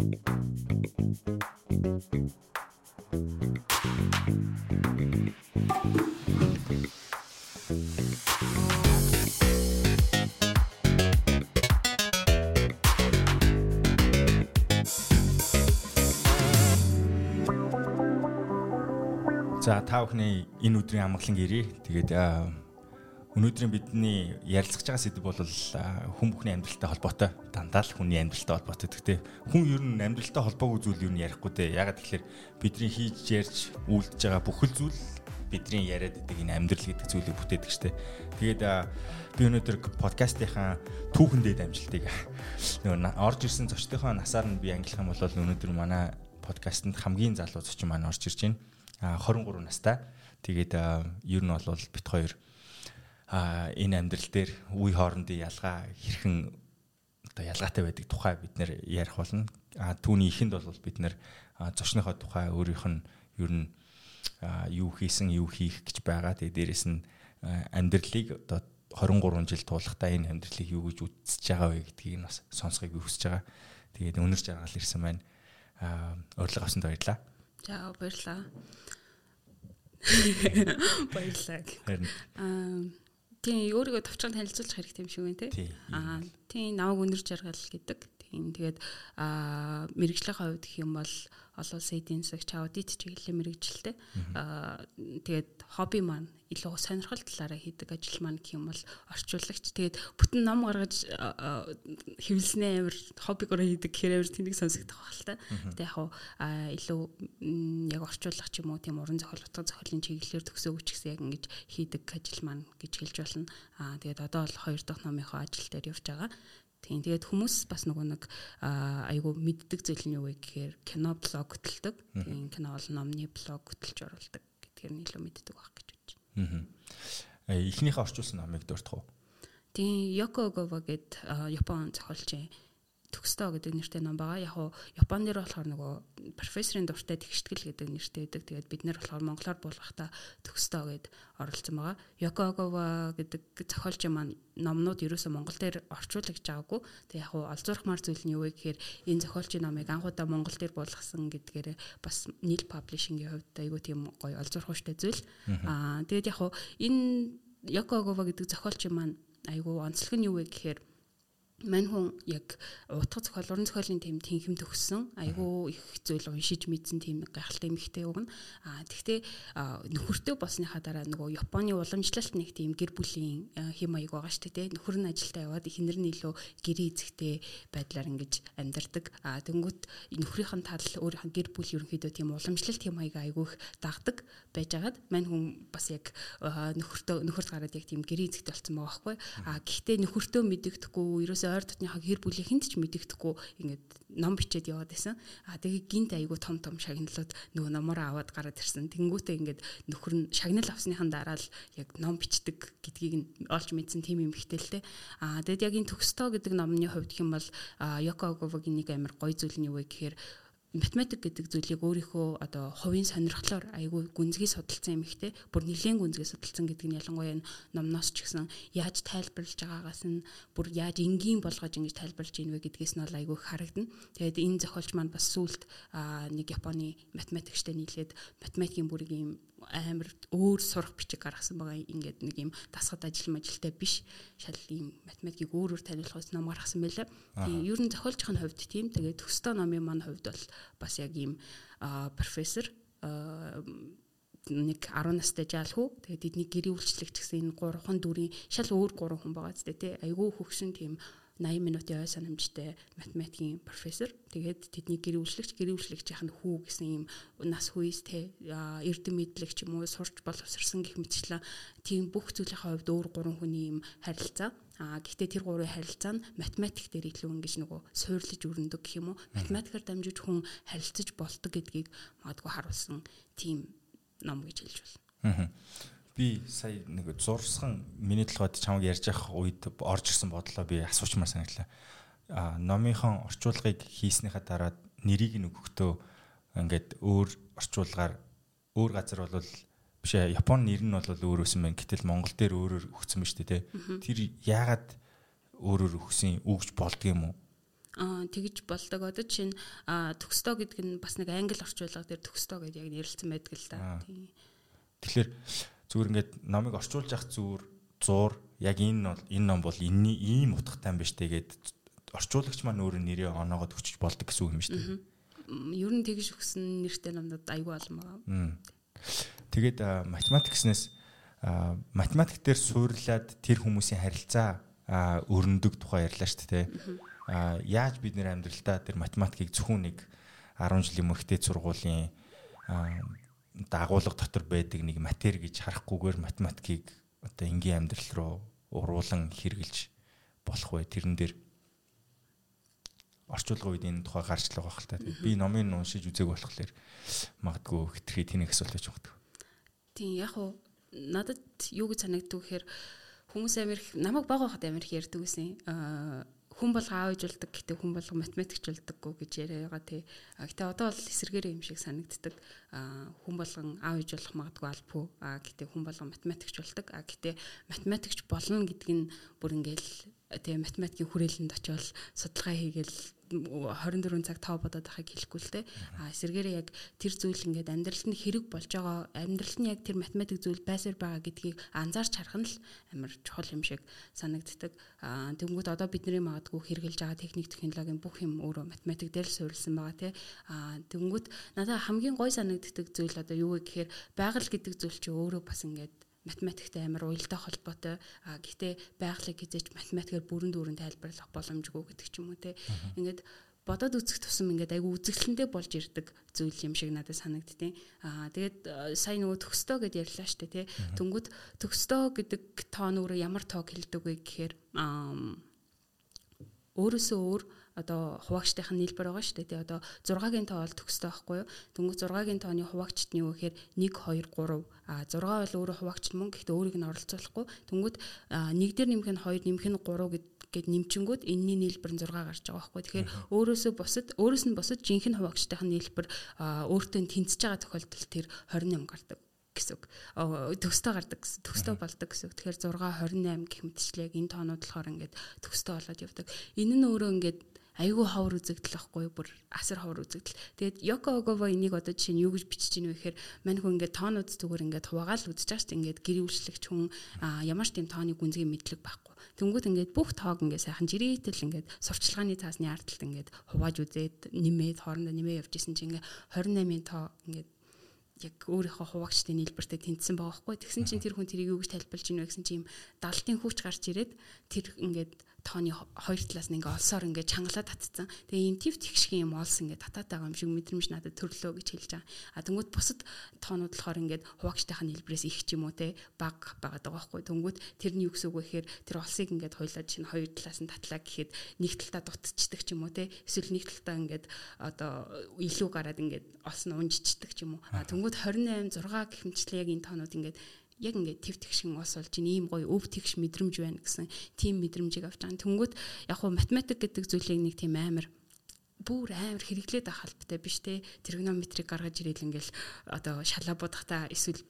За та бүхний энэ өдрийн амгалан гэрээ. Тэгээд өнөөдрийн бидний ярилцах байгаа сэдв бол хүн бүхний амьдралтай холбоотой. Дандаа л хүний амьдралтай холбоотой. Гэхдээ хүн ер нь амьдралтай холбоогүй зүйл ер нь ярихгүй дээ. Ягаад тэгэхээр бидний хийж ярьж үйлдэж байгаа бүхэл зүйл бидний яриад байдаг энэ амьдрал гэдэг зүйлийг бүтээдэг штеп. Тэгээд би өнөөдөр подкастынхаа түүхэндээ дамжилтыг нөгөө орж ирсэн зочдынхоо насаар нь би ангилах юм бол өнөөдөр манай подкастэнд хамгийн залуу зочин маань орж ирж байна 23 настай. Тэгээд ер нь бол бит хоёр энэ амьдрал дээр үе хоорондын ялгаа хэрхэн одоо ялгаатай байдаг тухай бид нэр ярих болно. А түүний ихэнд бол бид нэр зочныхоо тухай өөрийнх нь ер нь юу хийсэн, юу хийх гэж байгаа. Тэгээд дээрэс нь амьдралыг одоо 23 жил туулахтаа энэ амьдралыг юу гэж үзэж байгаа вэ гэдгийг бас сонсхийг хүсэж байгаа. Тэгээд өнөр жаргал ирсэн байна. Аа урилга авсанд баярлалаа. За баярлалаа. Баярлалаа. Аа тийм өөрийгөө товчхон танилцуулах хэрэгтэй юм шиг байна те. Аа тийм наваг өнөр жаргал гэдэг. Тийм тэгээд аа мэрэгжлийн хувьд гэх юм бол олон улсын эдийн засагч аудит чиглэлийн мэрэгжилтэй. Аа тэгээд хобби маань илүү сонирхол талаараа хийдэг ажил маань гэх юм бол орчуулагч. Тэгээд бүтэн ном гаргаж хэвлснээ амир хоббигоор хийдэг гэхээр амир тэнэг сонсогдох байх л та. Тэгээд яг аа илүү яг орчуулагч юм уу тийм уран зохиол утга зохиолын чиглэлээр төгсөөгч гэсэн яг ингэж хийдэг ажил маань гэж хэлж болно. Аа тэгээд одоо бол хоёр дахь номынхоо ажил дээр явж байгаа. Тийм тэгээд хүмүүс бас нөгөө нэг айгу мэддэг зүйл нь юу вэ гэхээр кино блог хөтэлдэг. Тийм кино бол номны блог хөтэлж оруулдаг гэдгээр нь илүү мэддэг байх гэж бодож байна. Аа. Эхнийхээ орчуулсан номыг дуртах уу? Тийм Йоко Огова гэд Япон зохиолч төгстөө гэдэг нэртэй ном байгаа. Яг уу Япон дээр болохоор нөгөө профессорын дуртай тэгштгэл гэдэг нэртэй байдаг. Тэгээд бид нэр болохоор монголоор буулгахтаа төгстөө гэд оролцсон байгаа. Йокогова гэдэг зохиолч маань номнууд ерөөсөө монгол дээр орчуулагч байгаагүй. Тэгээд яг уу олзуурхмаар зүйл нь юу вэ гэхээр энэ зохиолчийн номыг анхудаа монгол дээр буулгасан гэдгээр бас нийл паблишингийн хувьд айгүй тийм гоё олзуурхууштай зүйл. Аа тэгээд яг уу энэ Йокогова гэдэг зохиолчийн маань айгүй онцлог нь юу вэ гэхээр мань хүн яг утга зохиол уран зохиолын тэм тэнхэм төгссөн. Айгүй их зүйл уншиж мэдсэн тийм гайхалтай эмэгтэй үг нь а тэгтээ нөхөртөө болсныхаа дараа нөгөө Японы уламжлалт нэг тийм гэр бүлийн хэм маяг байгаа шүү дээ нөхөр нь ажилдаа яваад эхнэр нь илүү гэрээ эзэгтэй байдлаар ингэж амьдардаг. А тэнгүүт нөхрийнх нь тал өөрийнх нь гэр бүл ерөнхийдөө тийм уламжлалт хэм маяг айгүй их дагдаг байжгаад мань хүн бас яг нөхөртөө нөхөрт гараад яг тийм гэрээ эзэгтэй болсон байгаа байхгүй а гэхдээ нөхөртөө мэдэгдэхгүй ерөөсөө ойр дотныхаа гэр бүлийн хүнд ч мэдэгдэхгүй ингээд ном бичээд яваад байсан. А тэгээ гинт айгу том том шагналууд нөгөө номороо аваад гараад ирсэн. Тэнгүүтээ ингээд нөхөр нь шагнал авсныхан дараа л яг ном бичдэг гэдгийг нь олж мэдсэн тийм юм ихтэй л те. А тэгэд яг энэ төгстөө гэдэг номны хувьд хэм бол Йоко Оговогийн нэг амар гоё зүйл нь юу вэ гэхээр математик гэдэг зүйлийг өөрийнхөө одоо хувийн сонирхлоор айгүй гүнзгий судалсан юм ихтэй бүр нэлээд гүнзгий судалсан гэдэг нь ялангуяа номноос ч гэсэн яаж тайлбарлаж байгаагаас нь бүр яаж энгийн болгож ингэж тайлбарлаж ийн вэ гэдгээс нь бол айгүй харагдана. Тэгээд энэ зохиолч маань бас сүулт нэг Японы математикчтай нийлээд математикийн бүрийг юм амар өөр сурах бичиг гаргасан байгаа. Ингээд нэг юм дасгад ажил мажилтай биш. Шал ийм математикийг өөрөөр таниулахс ном гаргасан байлаа. Тэгээ ер нь зохиолчийн хувьд тийм. Тэгээ төгстөө номын маань хувьд бол бас яг ийм профессор нэг 10 настай жаалхүү. Тэгээд эдний гэрээ үйлчлэгч гэсэн энэ гурван дүрийн шал өөр гурван хүн байгаа зү тэ айгүй хөгшин тийм 80 минутын ой санамжтай математикийн профессор. Тэгээд тэдний гэр үйлчлэгч, гэр үйлчлэгчийн хүү гэсэн юм нас хүйс те эрдэм мэдлэг ч юм уу сурч боловсрсан гэх мэтчлэн тийм бүх зүйлийн хувьд өөр гурван хүний юм харилцаа. А гэхдээ тэр гурвын харилцаа нь математик дээр илүү ингэж нөгөө суурлаж өрнөдөг гэх юм уу? Математикаар дамжиж хүн харилцаж болдог гэдгийг магадгүй харуулсан тийм ном гэж хэлж байна. Аа би сая нэг зурсхан миний толгойд чамаг ярьж явах үед орж ирсэн бодлоо би асуучмаар санагдлаа. А номынхон орчуулгыг хийснийхаа дараа нэрийг нь өгөхдөө ингээд өөр орчуулгаар өөр газар бол биш ээ Японы нэр нь бол өөр өсөн байна. Гэтэл Монгол дээр өөрөөр өгсөн ба шүү дээ. Тэр яагаад өөрөөр өгсөн үгж болдго юм уу? Тэгж болдог. Одоо чинь төгстөө гэдэг нь бас нэг англи орчуулга дээр төгстөө гэдэг яг нэрлэлсэн байдаг л да. Тэгэхээр зүгээр ингээд номыг орчуулж явах зүгээр зуур яг энэ бол энэ ном бол энэний ийм утгатай юм биш тэгээд орчуулагч маань өөрөө нэрээ оноогод өчөж болдог гэсэн үг юм шүү дээ. Ер нь тэгж өгсөн нэртэй номнууд айгүй олон байгаа. Тэгээд математик гэснээс математик дээр суурлаад тэр хүмүүсийн харилцаа өрнөдөг тухай ярьлаа шүү дээ. Яаж бид нэр амьдралдаа тэр математикийг зөвхөн нэг 10 жилийн мөрхтэй сургуулийн дагуулга дотор байдаг нэг матери гэж харахгүйгээр математикийг одоо энгийн амьдрал руу уруулан хэрэгжилж болох вэ? Тэрэн дээр орчуулгын үед энэ тухай гарч л байгаа хэл та. Би номыг уншиж үзег болохоор магадгүй хитрхи тэнэг асуулт байж магадгүй. Тийм яг уу надад юу гэж санагддаг гэхээр хүмүүс амир намайг баг байхад амир ярьдаг гэсэн. Аа хүн бол аав ижулдаг гэтээ хүн бол математикч болдоггүй гэж яриа байгаа тий. Гэтээ одоо бол эсэргээрээ юм шиг санагддаг. Хүн болгон аав ижуулах магадгүй албагүй. А гэтээ хүн болгон математикч болдог. А гэтээ математикч болно гэдг нь бүр ингээл тэгээ математикийн хүрээлэнд очивол судалгаа хийгээл 24 цаг тав бодоод байхыг хэлэхгүй л те. А эсэргээрээ яг тэр зүйл ингээд амьдралд нь хэрэг болж байгаа амьдралд нь яг тэр математик зүйл байсаар байгаа гэдгийг анзаарч харах нь л амар чухал юм шиг санагддаг. А тэгвэл одоо бидний магадгүй хэрэгжилж байгаа техник технологийн бүх юм өөрөө математик дээр л суурилсан байгаа те. А тэгвэл надад хамгийн гой санагддаг зүйл одоо юу вэ гэхээр байгаль гэдэг зүйл чи өөрөө бас ингээд математиктэй амар уялдаа холбоотой. А гэхдээ байгалыг хизээч математикээр бүрэн дүүрэн тайлбарлах боломжгүй гэдэг ч юм уу те. Ингээд бодоод үзэх тусам ингээд айгу үзэсгэлэнтэй болж ирдэг зүйл юм шиг надад санагдтiin. Аа тэгээд сая нөгөө төгстөө гэд ярьлаа штэ тий. Тэнгүүд төгстөө гэдэг тоон өөрөө ямар тоог хэлдэг вэ гэхээр өөрөөсөө өөр одоо хуваагчдын нийлбэр байгаа шүү дээ. Тэгээ одоо 6-гийн тоо бол төгстэй байхгүй юу? Тэнгүү 6-гийн тооны хуваагчт нь юу гэхээр 1 2 3 а 6 бол өөрөө хуваагчт мөн гэхдээ өөрийг нь оролцуулахгүй. Тэнгүүд 1 дээр нэмэх нь 2 нэмэх нь 3 гэд гэд нэмчингүүд энэний нийлбэр нь 6 гарч байгаа байхгүй. Тэгэхээр өөрөөсөө бусад өөрөөс нь бусад жинхэнэ хуваагчдын нийлбэр өөртөө тэнцэж байгаа тохиолдолд тэр 28 гардаг гэсэн үг. Төгстөө гардаг гэсэн. Төгстөө болдог гэсэн. Тэгэхээр 6 28 гэх мэтчлээ энэ тоонууд болохоор ингээд төгстөө болоод явдаг. Энэ нь өөрөө ингээд айгүй ховор үзэгдэл байхгүй бүр асар ховор үзэгдэл. Тэгээд Йоко Огово энийг одоо жишээ нь юу гэж бичиж гинэ вэ гэхээр мань хүн ингээд тоонууд зүгээр ингээд хуваагаал үзэж байгаа шүү дээ. Ингээд гэр үйлчлэгч хүн ямар ч тийм тооны гүнзгий мэдлэг байхгүй. Тэнгүүт ингээд бүх тоог ингээд сайхан жирээтэл ингээд сурчлагын цаасны ардталт ингээд хувааж үзээд нэмээд хоорондоо нэмээ явж исэн чинь ингээд 28-ын тоо ингээд яг өөрийнхөө хуваагчдын нийлбэртэй тэнцсэн байгаа хгүй. Тэгсэн чинь тэр хүн тэрийг юу гэж тайлбарлаж ийнө гэсэн чинь юм далтын хүч гарч ирээд тэр ингээд тооны хоёр талаас нь ингээ олсоор ингээ чангалаа татцсан. Тэгээ ийм тив тэгшгийн юм олс ингээ татаад байгаа юм шиг мэдрэмж надад төрлөө гэж хэлж байгаа. А тэнгууд бусад тоонууд болохоор ингээд хуваагчтайхын хэлбэрээс их ч юм уу те баг байгаад байгаа байхгүй. Тэнгууд тэр нь юу гэсэн үг вэ гэхээр тэр олсыг ингээд хоёлаа чинь хоёр талаас нь татлаа гэхэд нэг талтаа дутцдаг ч юм уу те эсвэл нэг талтаа ингээд одоо илүү гараад ингээд олс нь унжичдаг ч юм уу. А тэнгууд 28 6 гэх мэтчлээ яг энэ тоонууд ингээд яг ингээд тэв тэгшин ус болж ийм гоё өв тэгш мэдрэмж байна гэсэн тийм мэдрэмжийг авч байгаа. Тэнгүүд яг хуу математик гэдэг зүйлийг нэг тийм амар бүр амар хэрэглээд байх албатай биш те. Тригонометрик гаргаж ирэл ингээл одоо шалаа будахта эсвэл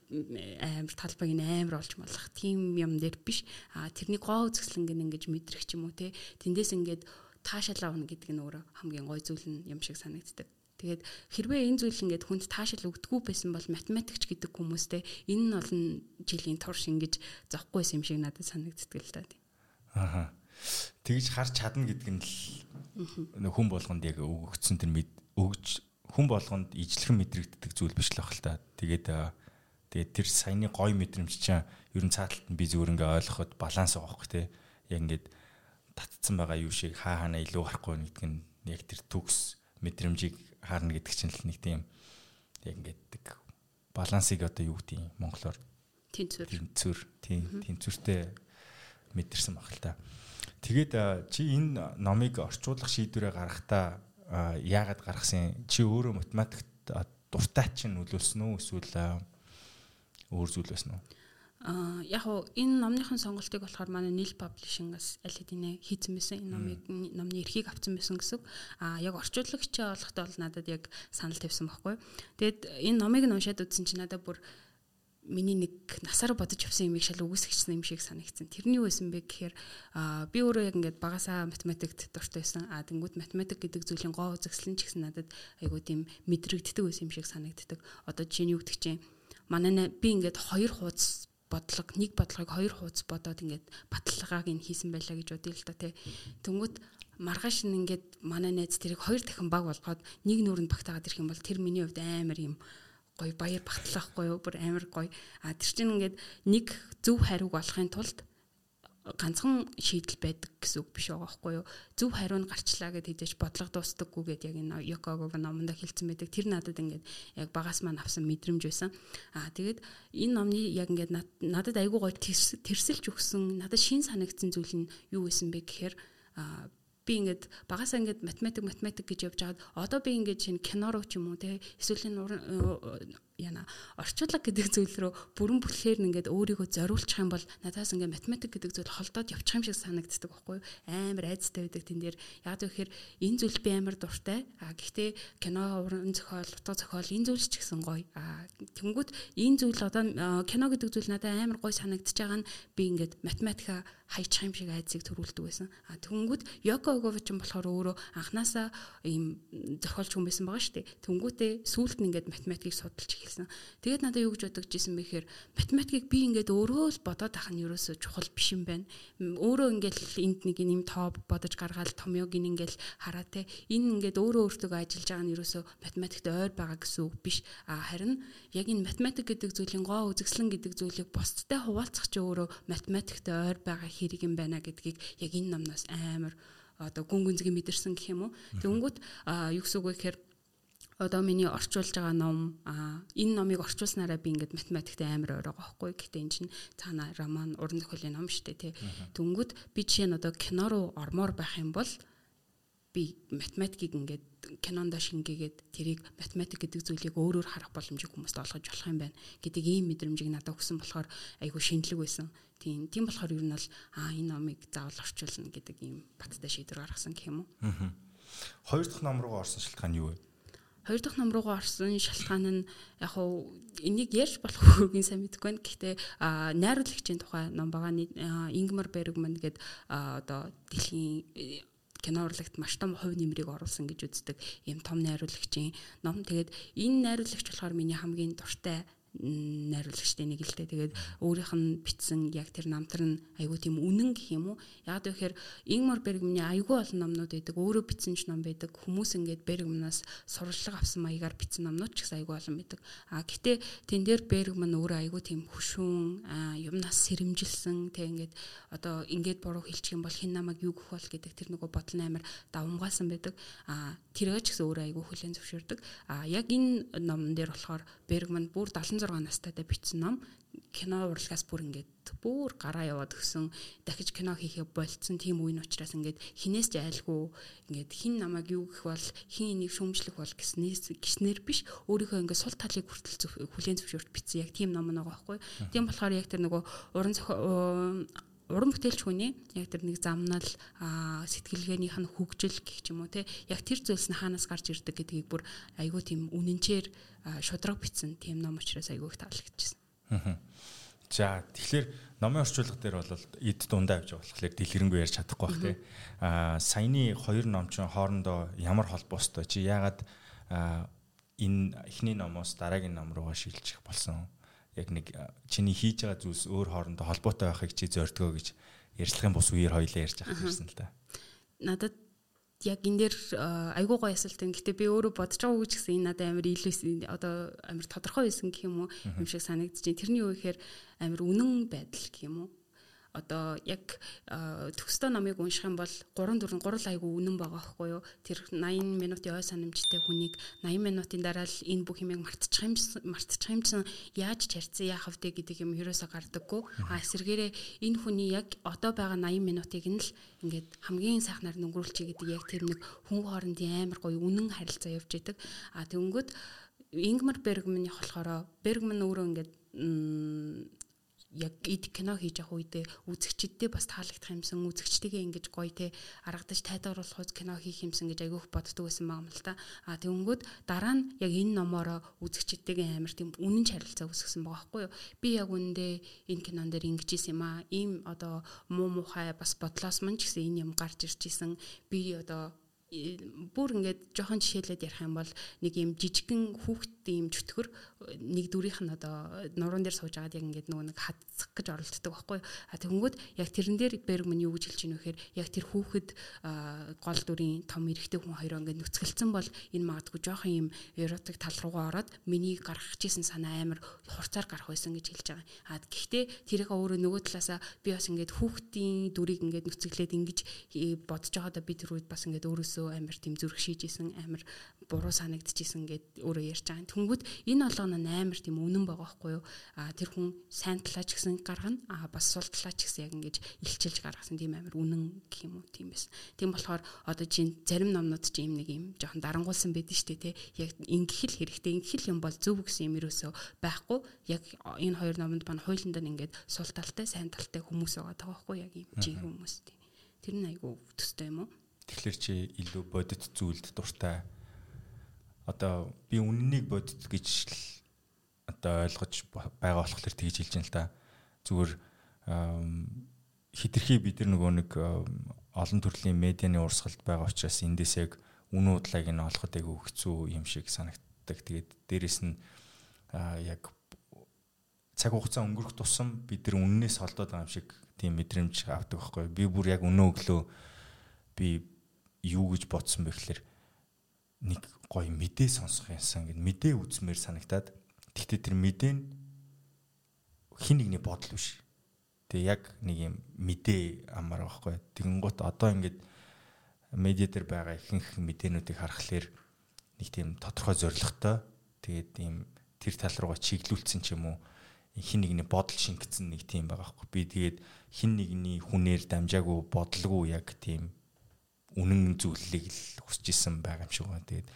амар талбайг нь амар олж болох тийм юм дээр биш. А тэрний гоо үзэсгэлэнг ингэж мэдрэх ч юм уу те. Тэндээс ингээд таашаалаа авна гэдэг нь өөрөө хамгийн гой зүйл нь юм шиг санагддаг Тэгээд хэрвээ энэ зүйл ингээд хүнд таашаал өгдөггүй байсан бол математикч гэдэг хүмүүстэй энэ нь олон жилийн турш ингэж зовхгүйсэн юм шиг надад санагддаг л да. Аха. Тэгж харж чадна гэдэг нь л хүн болгонд яг өгөгдсөн тэр өгж хүн болгонд ижлэхэн мэдрэгддэг зүйл биш л баг л та. Тэгээд тэгээд тэр саяны гой мэдрэмж чинь ер нь цааталт нь би зүгээр ингээ ойлгоход баланс байгаа хөх те. Яг ингээд татцсан байгаа юу шиг хаа хаана илүү гарахгүй гэдэг нь яг тэр төгс мэдрэмжийг харна гэдэг чинь л нэг тийм яг ингээд балансыг одоо юу гэдэг юм монголоор тэнцвэр тэнцвэр тийм тэнцвэртэй мэдэрсэн баг л та. Тэгээд чи энэ номыг орчуулах шийдвэрээ гаргахдаа яагаад гаргасан чи өөрөө математикт дуртай чинь нөлөөлсөн үү эсвэл өөр зүйл байсан уу? Аа яг уу энэ номныхын сонголтыг болохоор манай Nil Publishing-аас аль хэдийнэ хийсэн байсан. Энэ номыг номны эрхийг авсан байсан гэсэн. Аа яг орчуулагчаа болохтой бол надад яг санал тавьсан байхгүй. Тэгэд энэ номыг нь уншаад үзсэн чинь надад бүр миний нэг насаараа бодож явсан юмыг шал үгүйсгэжсэн юм шиг санагдсан. Тэрний юу байсан бэ гэхээр би өөрөө яг ингээд багасаа математикт дуртай байсан. А тэнгууд математик гэдэг зүйлийн гоо үзэсгэлэн ч гэсэн надад айгуу тийм мэдрэгддэг байсан юм шиг санагддаг. Одоо жишээ нь юу гэдэг чинь манай би ингээд хоёр хуудас бодлого нэг бодлогыг хоёр хуудас бодоод ингээд баталгааг нь хийсэн байлаа гэж бодъё л да тий. Тэнгүүд маргааш нь ингээд манай найз тэрийг хоёр дахин баг болгоод нэг нүрэнд багтаагаад ирэх юм бол тэр миний хувьд амар юм гоё баяр багтлахгүй юу бүр амар гоё а тэр чинь ингээд нэг зөв хариуг олохын тулд ганцхан шийдэл байдаг гэсэн үг биш байгаа байхгүй юу? Зөв хариу нь гарчлаа гэд хийж бодлого дуустдаггүй гэд яг энэ Йокогов номонд хэлсэн байдаг. Тэр надад ингээд яг багаас маань авсан мэдрэмж байсан. Аа тэгээд энэ номны яг ингээд надад айгүй гоё тэрсэлж өгсөн надад шин санагдсан зүйл нь юу байсан бэ гэхээр би ингээд багасаа ингээд математик математик гэж явж байгаад одоо би ингээд шинэ кино руу ч юм уу те эсвэл яна орчуулга гэдэг зүйл рүү бүрэн бүтлэхээр ингээд өөрийгөө зориулчих юм бол надаас ингээд математик гэдэг зүйл холдоод явчих юм шиг санагддаг байхгүй юу? Амар айцтай байдаг тэн дээр. Яг гэхээр энэ зүйл би амар дуртай. А гэхдээ кино уран зохиол утга зохиол энэ зүйл ч гэсэн гоё. А тэнгууд энэ зүйл одоо кино гэдэг зүйл надад амар гоё санагдчихж байгаа нь би ингээд математика хайчих юм шиг айцыг төрүүлдэг байсан. А тэнгууд Йоко Огович нь болохоор өөрөө анханасаа ийм зохиолч хүн байсан байгаа шүү дээ тэнгүүтээ сүүлд нь ингээд математикийг судалж эхэлсэн. Тэгээд надад юу гэж бодож ирсэн бэ гэхээр математикийг би ингээд өөрөө л бодоод ах нь ерөөсө чухал биш юм байна. Өөрөө ингээд энд нэг юм тоо бодож гаргаад томьёог ингээд хараа те. Энэ ингээд өөрөө өөртөө ажиллаж байгаа нь ерөөсө математикт ойр байгаа гэсэн үг биш. А харин яг энэ математик гэдэг зүйлийн гоо үзэсгэлэн гэдэг зүйлийг бусдтай хуваалцах чи өөрөө математикт ойр байгаа хэрэг юм байна гэдгийг яг энэ номноос амар одоо гүн гүнзгий мэдэрсэн гэх юм уу. Тэнгүүт юу гэсэн үг вэ гэхээр одоо миний орчуулж байгаа ном а энэ номыг орчуулснараа би ингээд математикт амар ойр байгаа байхгүй гэхдээ эн чинь цаана роман уран зохиолын ном шүү дээ тий Дүнгүүд би жишээ нь одоо кино руу ормоор байх юм бол би математикийг ингээд кинонда шингээгээд тэрийг математик гэдэг зүйлийг өөрөөр харах боломжийг хүмүүст олгож болох юм байна гэдэг ийм мэдрэмжийг надад өгсөн болохоор айгүй шинэлэг байсан. Тийм тийм болохоор ер нь бол аа энэ номыг заавал орчуулна гэдэг ийм баттай шийдвэр гаргасан гэх юм уу. Аа. Хоёр дахь ном руу орсон шалтгаан юу вэ? Хоёр дахь ном руугаа орсон шалтгаан нь яг хуу энийг ярьж болох үгийн сайн мэдэхгүй байна. Гэхдээ найруулагчийн тухай ном байгаа. Ингмар Бергман гэдэг одоо дэлхийн э, кино урлагт маш том хувь нэмрийг оруулсан гэж үздэг ийм том найруулагчийн ном. Тэгээд энэ найруулагч болохоор миний хамгийн дуртай найруулагчтай нэг л дээ. Тэгээд өөрийнх нь бичсэн яг тэр намтар нь айгүй тийм үнэн гэх юм уу? Яг гэхээр Ингмар Бергманы айгүй олон номнууд байдаг. Өөрөө бичсэн ч ном байдаг. Хүмүүс ингээд Бергманаас сурвалжлага авсан маягаар бичсэн номнууд ч гэсэн айгүй олон байдаг. А гэтээ тэн дээр Бергман өөрөө айгүй тийм хөшүүн юмнаас сэрэмжилсэн тэг ингээд одоо ингээд буруу хэлчих юм бол хин намайг юу гэх бол гэдэг тэр нөгөө бодол амар давмгаасан байдаг. А тэргээ ч гэсэн өөрөө айгүй хүлэн зөвшөөрдөг. А яг энэ номон дээр болохоор Бергман бүр 70 16 настайдаа бичсэн ном кино урлагаас бүр ингээд бүр гараа яваад өгсөн дахиж кино хийхээ болцсон тийм үе нь учраас ингээд хинээс ч айлгүй ингээд хин намайг юу гэх бол хин энийг шүүмжлэх бол гэснээс гиснэр биш өөрийнхөө ингээд сул талыг хүртэл хүлээн зөвшөөрт бичсэн яг тийм ном байгаа байхгүй тийм болохоор яг тэр нөгөө уран уран бүтээлч хүний яг тэр нэг замнал сэтгэлгээнийх нь хөгжил гэх юм уу те яг тэр зүйлс нь хаанаас гарч ирдэг гэдгийг бүр айгүй тийм үнэнчээр шудраг битсэн тийм ном учраас айгүй их таалагдчихсан. За тэгэхээр номын орчуулга дээр бол эд дундаа явж байгаа болохоор дэлгэрэнгүй ярьж чадахгүй бах тий. Аа саяны хоёр ном чинь хоорондоо ямар холбоостой чи яагаад энэ эхний номоос дараагийн ном руугаа шилжих болсон яг нэг чиний хийж байгаа зүйлс өөр хоорондоо холбоотой байхыг чи зордгоо гэж ярьцлагын бус үеэр хоёлаа ярьж байгаа юмсан л да. Надад яг энэ дээр айгуу гоё асуулт юм. Гэтэ би өөрөө бодож байгаа үг ч гэсэн энэ надад амар илүү одоо амар тодорхой байсан гэх юм уу юм шиг байна. Тэрний юу гэхээр амар үнэн байдал гэх юм уу одоо яг төгсдөө номыг унших юм бол 3 4 гурал айгу үнэн байгаа байхгүй юу? Тэр 80 минутын ой санамжтай хүнийг 80 минутын дараа л энэ бүх юмыг мартчих юм мартчих юм чинь яаж чарцсан яах вэ гэдэг юм ерөөсө гардаггүй. А эсвэргээрээ энэ хүний яг одоо байгаа 80 минутыг нь л ингээд хамгийн сайхнаар өнгөрүүлчихье гэдэг яг тэр нэг хүн хоорондын амар гоё үнэн харилцаа явж идэг. А тэгэнгүүт Ингмар Бергманы болохоор Бергман өөрөө ингээд яг эд кино хийж явах үедээ үзэгчдэдээ бас таалагдах юмсан үзэгчтэйгээ ингэж гоё те аргадаж тайдааруулах үз кино хийх юмсан гэж айгүйх боддог байсан юм л та. А тэгэнгүүт дараа нь яг энэ номороо үзэгчдэйгээ амар тийм үнэн харилцаа үүсгэсэн байгаа байхгүй юу. Би яг үнэндээ энэ кинон дээр ингэж исэн юм а. Ийм одоо муу мухай бас бодлоос мань ч гэсэн энэ юм гарч ирж исэн. Би одоо бүр ингээд жоохон жишээлээд ярих юм бол нэг юм жижигхэн хүүхэд ийм чөтгөр нэг дүрийнх нь одоо нуруунд дээр сууж агаад яг ингээд нөгөө нэг хатцах гэж оролддог байхгүй а тэгэнгүүт яг тэрэн дээр Бергман юу гэж хэлж ийнө вэхээр яг тэр хүүхэд гол дүрийн том эрэгтэй хүн хоёроо ингээд нүцгэлцэн бол энэ магадгүй жоохон юм эротик тал руугаа ороод миний гаргах гэсэн санаа амар хурцаар гарах байсан гэж хэлж байгаа. А гэхдээ тэрийг өөрөө нөгөө талаасаа би бас ингээд хүүхдийн дүрийг ингээд нүцгэлээд ингэж бодож байгаадаа би тэр үед бас ингээд өөрөөсөө амар тийм зүрх шийжсэн амар буруу санагдчихсэн гэд өөрөө ярьж байгаа. Тэнгүүд энэ олгоно амар тийм үнэн байгаа байхгүй юу? А тэр хүн сайн талаа ч гэсэн гаргана. А бас сул талаа ч гэсэн яг ингэж илчилж гаргасан тийм амар үнэн гэх юм уу тийм байсан. Тийм болохоор одоо чинь зарим номнууд ч юм нэг юм жоохон дарангуулсан байдаг шүү дээ тий. Яг ингэхэл хэрэгтэй ингэхэл юм бол зөв гэсэн юм ерөөсөө байхгүй. Яг энэ хоёр номонд маань хуулинд нь ингээд сул талтай сайн талтай хүмүүс байгаа таа байхгүй яг юм чи хүмүүс тий. Тэр нь айгүй төстэй юм уу? Тэгэхээр чи илүү бодит зүйлд дуртай одоо би үннийг бодит гэж л одоо ойлгож байгаа болохоор тэгж хэлж байна л да. Зүгээр хитрхи бид нар нөгөө нэг олон төрлийн медианы урсгалд байгаа учраас эндээс яг үнэн удлааг нь олоход айгүй хэцүү юм шиг санагддаг. Тэгээд дээрэс нь яг цаг хугацаа өнгөрөх тусам бид нар үннээс холдоод байгаа юм шиг тийм мэдрэмж авдаг байхгүй. Би бүр яг өнөө өглөө би юу гэж бодсон бэ гэхээр нэг гоё мэдээ сонсох юмсан гэд мэдээ үзмээр санагтаад тэгтээ тэр мэдээ нь хин нэгний бодол биш. Тэгээ яг нэг юм мэдээ амар байхгүй. Тэгэнгუთ одоо ингээд медиа дээр байгаа ихэнх мэдээнүүдийг харахаар нэг тийм тодорхой зоригтой тэгээд ийм тэр тал руугаа чиглүүлсэн ч юм уу хин нэгний бодол шингэсэн нэг тийм байгаа байхгүй. Би тэгээд хин нэгний хүнээр дамжаагүй бодлого яг тийм үнэн зүйлийг л хүсэж исэн байгаа юм шиг байна. Тэгээд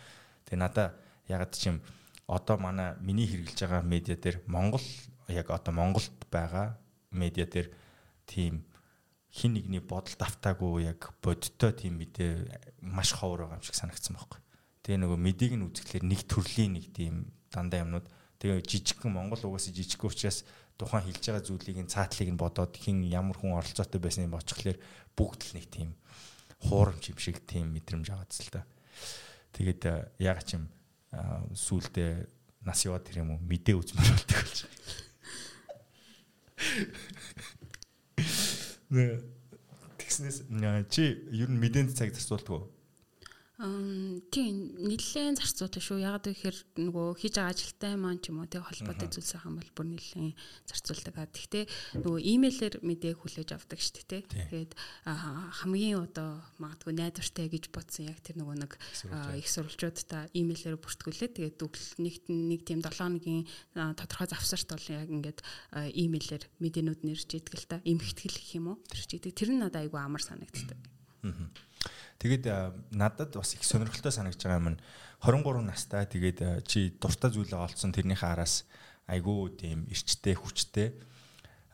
Тэгээ надаа ягаад чим одоо манай миний хэрэгжилж байгаа медиа дээр Монгол яг одоо Монголд байгаа медиа дээр тийм хин нэгний бодол давтаагүй яг бодиттой тийм мэдээ маш ховор байгаа юм шиг санагдсан байхгүй. Тэгээ нөгөө медийг нь үзэхлээр нэг төрлийн нэг тийм дандаа юмнууд тэгээ жижигхэн Монгол угаасаа жижиг учраас тухайн хэлж байгаа зүйлийг нь цаатлыг нь бодоод хин ямар хүн оролцоотой байсан юм бочихлоор бүгд л нэг тийм хуурамч юм шиг тийм мэдрэмж аваадс л та. Тэгээд яг ч юм сүулдэ нас яваад тэр юм уу мэдээ үзмэр болдог болж байгаа. Нэ тэгснээс чи ер нь мэдээнд цаг зарцуулдаг уу? Тийм нэлээд зарцуутай шүү. Яг гэхээр нөгөө хийж байгаа ажилтай маань ч юм уу тэг холбоотой зүйл сайхан бол бүр нэлээд зарцуулдаг. Тэгтээ нөгөө имэйлээр мэдээ хүлээж авдаг шүү дээ. Тэгээд хамгийн одоо магадгүй найдвартай гэж бодсон яг тэр нөгөө нэг их сурвалжуудтай имэйлээр бүртгүүлээ. Тэгээд нэг нэг тийм 7 хоногийн тодорхой завсарт бол яг ингээд имэйлээр мэдээнүүд нэрж идэг л та. Имхтгэл гэх юм уу? Тэр ч идэг. Тэр нь надад айгүй амар санагддаг. Аа Тэгээд надад бас их сонирхолтой санагдж байгаа юм нь 23 настай тэгээд чи дуртай зүйлээ олцсон тэрнийхээ араас айгүй тийм эрчтэй хүчтэй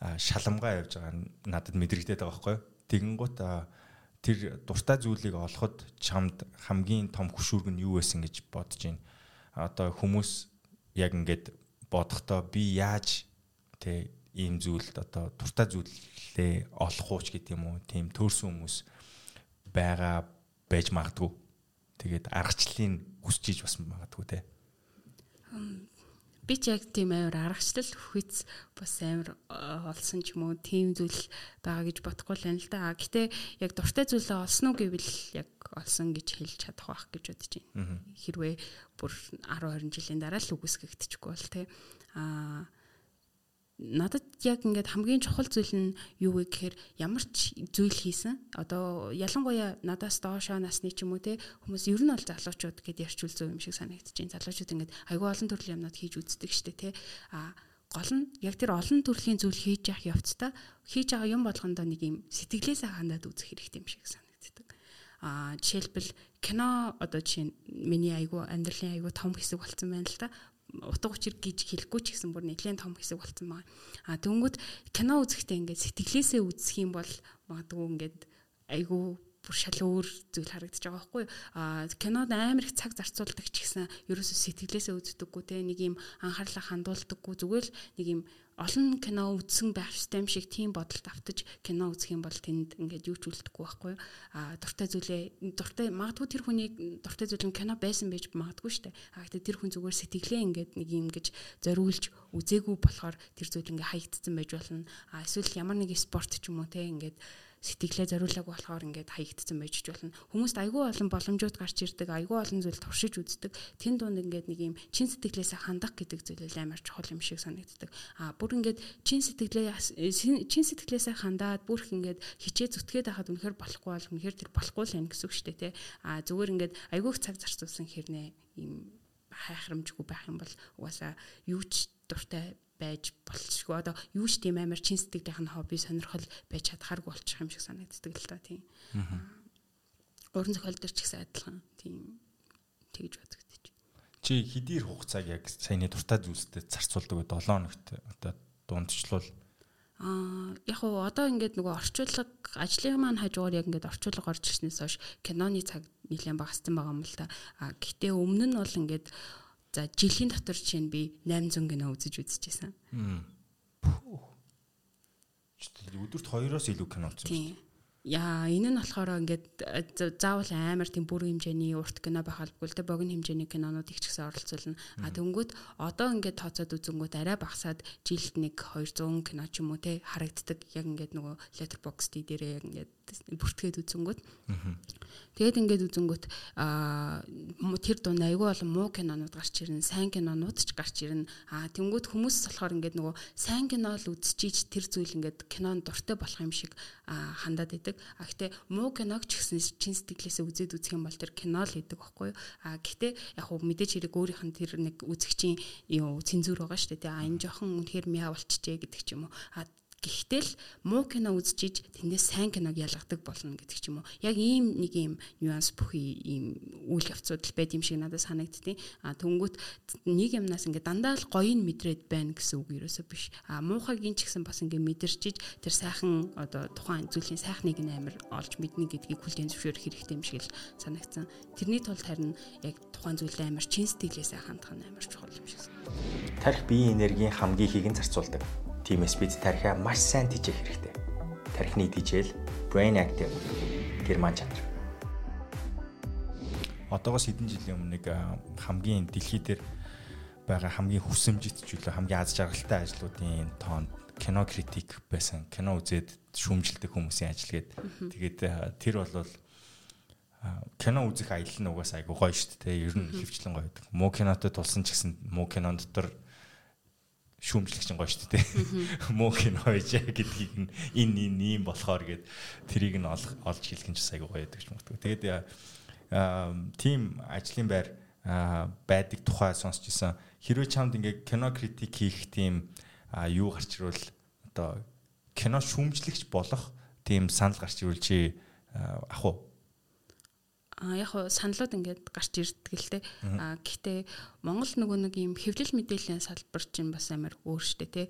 шаламгаа явж байгаа надад мэдрэгдээд байгаа байхгүй. Тэгэнгუთ тэр дуртай зүйлийг олоход чамд хамгийн том хөшүүрг нь юу байсан гэж бодож байна. Одоо хүмүүс яг ингээд бодохдоо би яаж тэ ийм зүйлд одоо дуртай зүйлээ олох ууч гэдэг юм уу тийм төрсэн хүмүүс байгаа байж магадгүй. Тэгээд аргачлалыг хүсэж иж бас магадгүй те. Би ч яг тийм амар аргачлал хүч бас амар олсон ч юм уу тийм зүйл байгаа гэж бодохгүй л байна л да. Гэтэ яг дуртай зүйлээ олсон уу гэвэл яг олсон гэж хэлж чадах байх гэж бодож байна. Хэрвээ бүр 10 20 жилийн дараа л үгүйсгэгдэчихгүй бол те. Аа надад яг ингээд хамгийн чухал зүйл нь юу вэ гэхээр ямар ч зүйл хийсэн одоо ялангуяа надаас доошоо насны ч юм уу те хүмүүс ер нь бол залуучууд гэдээ ярьчул зөв юм шиг санагдаж байна. Залуучууд ингээд айгүй олон төрлийн юмнууд хийж үздэг штэ те. А гол нь яг тэр олон төрлийн зүйл хийж явах явцдаа хийж байгаа юм болгондоо нэг юм сэтгэлээсээ хандаад үзэх хэрэгтэй юм шиг санагддаг. А жишээлбэл кино одоо жишээ миний айгүй амьдралын айгүй том хэсэг болцсон байна л та утга учир гэж хэлэхгүй ч гэсэн бүр нэлээд том хэсэг болцсон байгаа. А тэнгүүд кино үзэхдээ ингээд сэтгэлээсээ үзэх юм бол магадгүй ингээд айгүй бүр шал өөр зүйл харагдаж байгаа байхгүй а кинод амар их цаг зарцуулдаг ч гэсэн ерөөсө сэтгэлээсээ үздэггүй те нэг юм анхаарлаа хандуулдаггүй зүгээр л нэг юм олон кино үзсэн байх систем шиг тийм бодолд автаж кино үзэх юм бол тэнд ингээд юу ч үлдэхгүй байхгүй. А дуртай зүйлээ дуртай магадгүй тэр хүний дуртай зүйл нь кино байсан байж магадгүй шүү дээ а гэхдээ тэр хүн зүгээр сэтгэлээ ингээд нэг юм гэж зориулж үзээгүй болохоор тэр зүйл ингээд хаягдсан байж болно. А эсвэл ямар нэг спорт ч юм уу те ингээд сэтгэлээ зориулаагүй болохоор ингээд хаягдсан байж болно. Хүмүүст айгүй олон боломжууд гарч ирдэг, айгүй олон зүйл туршиж үздэг. Тэн дунд ингээд нэг юм чин сэтгэлээсээ хандах гэдэг зүйл амар чухал юм шиг санагддаг. А бүр ингээд чин сэтгэлээ чин сэтгэлээсээ хандаад бүр их ингээд хичээ зүтгээд байхад үнэхээр болохгүй бол үнэхээр тэр болохгүй л юм гэсэн үг шүү дээ, тэ. А зүгээр ингээд айгүй цаг зарцуулсан хэрнээ юм хайхрамжгүй байх юм бол угаасаа юу ч дуртай байж болчихгүй одоо юу ч тийм амар чин сэтгэлийнх нь хобби сонирхол байж чадхааргүй болчих юм шиг санагддаг л та тийм. Уран зохиол дээр ч гэсэн адилхан тийм тэгж бодогдчих. Чи хэдийр хугацааг яг саяны дуртай зүйлстэй зарцуулдаг 7 хоногт одоо дундчлуул Аа яг уу одоо ингээд нөгөө орчуулга ажлын маань хажуугаар яг ингээд орчуулга орж ирснээс хойш киноны цаг нэлээд багассан байгаа юм л та. А гэтээ өмнө нь бол ингээд За жилийн дотор жишээ нь би 800 кино үзэж үзчихсэн. Өдөрт 2-оос илүү кино үзсэн шүү дээ. Яа, энэ нь болохоор ингээд э, заавал амар тийм бүрэн хэмжээний урт кино байх албагүй л дээ богино хэмжээний кинонууд их ч гэсэн оролцуулна. А тэнгүүд одоо ингээд тооцоод үзэнгүүт арай багасаад жилд нэг 200 кино ч юм уу те харагддаг. Яг ингээд нөгөө letterboxd дээрээ яг ингээд бүртгээд үзэнгүүт. Тэгээд ингээд үзэнгүүт а тэр дунд айгүй олон муу кинонууд гарч ирнэ, сайн кинонууд ч гарч ирнэ. А тэнгүүд хүмүүс болохоор ингээд нөгөө сайн кино л үзчихийж тэр зүйл ингээд кинонд дуртай болох юм шиг хандаад идэг. А гэтээ муу киног ч гэсэн чин сэтгэлээсээ үзээд үзэх юм бол тэр кино л идэг байхгүй юу? А гэтээ яг хөө мэдээж хэрэг өөрийнх нь тэр нэг үзэгчийн юу цензур байгаа шүү дээ. А энэ жоохон үнэхээр мяа болчихжээ гэдэг ч юм уу. А Гэхдээ л муу кино үзчихиж тэндээс сайн киног ялгадаг болно гэдэг ч юм уу. Яг ийм нэг ийм нюанс бүхий ийм үйл явцууд л байд юм шиг надад санагдтiin. А тэнгүүт нэг юмнаас ингээ дандаа л гоё нь мэдрээд байна гэсэн үг ерөөсөө биш. А муухайгийн ч гэсэн бас ингээ мэдэрчиж тэр сайхан одоо тухайн зүйлийн сайхныг нь амар олж мэднэ гэдгийг хүлээн зөвшөөрөх хэрэгтэй юм шиг л санагдсан. Тэрний тулд харин яг тухайн зүйлээ амар чин сэтгэлээсээ хандах нь амар чухал юм шиг. Тарих биеийн энергийн хамгийн ихийг нь зарцуулдаг Тиймээс бид тархиа маш сайн тижээх хэрэгтэй. Тархины тижэл brain active герман чанар. Одоогоос хэдэн жилийн өмнө нэг хамгийн дэлхий дээр байгаа хамгийн хүсэмжит ч үлээ хамгийн аз жаргалтай ажлуудын тоонд кино критик байсан. Кино үзээд шүүмжилдэг хүмүүсийн ажил гээд тэгээд тэр бол кино үзэх аялал нь угаасаа айгу гоё шүү дээ. Ер нь хөвчлэн гоё байдаг. Муу кинотой тулсан ч гэсэн муу кинон дотор шүүмжлэх чинь гоё шүү дээ. Муу кино байж гэдгийг нь энэ энэ ийм болохоор гээд тэрийг нь олж хэлэх нь ч айгүй гоё байдаг юм уу. Тэгээд тим ажлын байр байдаг тухай сонсч ирсэн. Хэрвээ чамд ингээ кино критик хийх тийм юу гарч ирвэл одоо кино шүүмжлэгч болох тийм санал гарч ирвэл чи ах уу яг саналуд ингээд гарч ирдэг л те. А гэхдээ Монгол нөгөө нэг юм хэвлэл мэдээллийн салбар чинь бас амар өөр штэ те.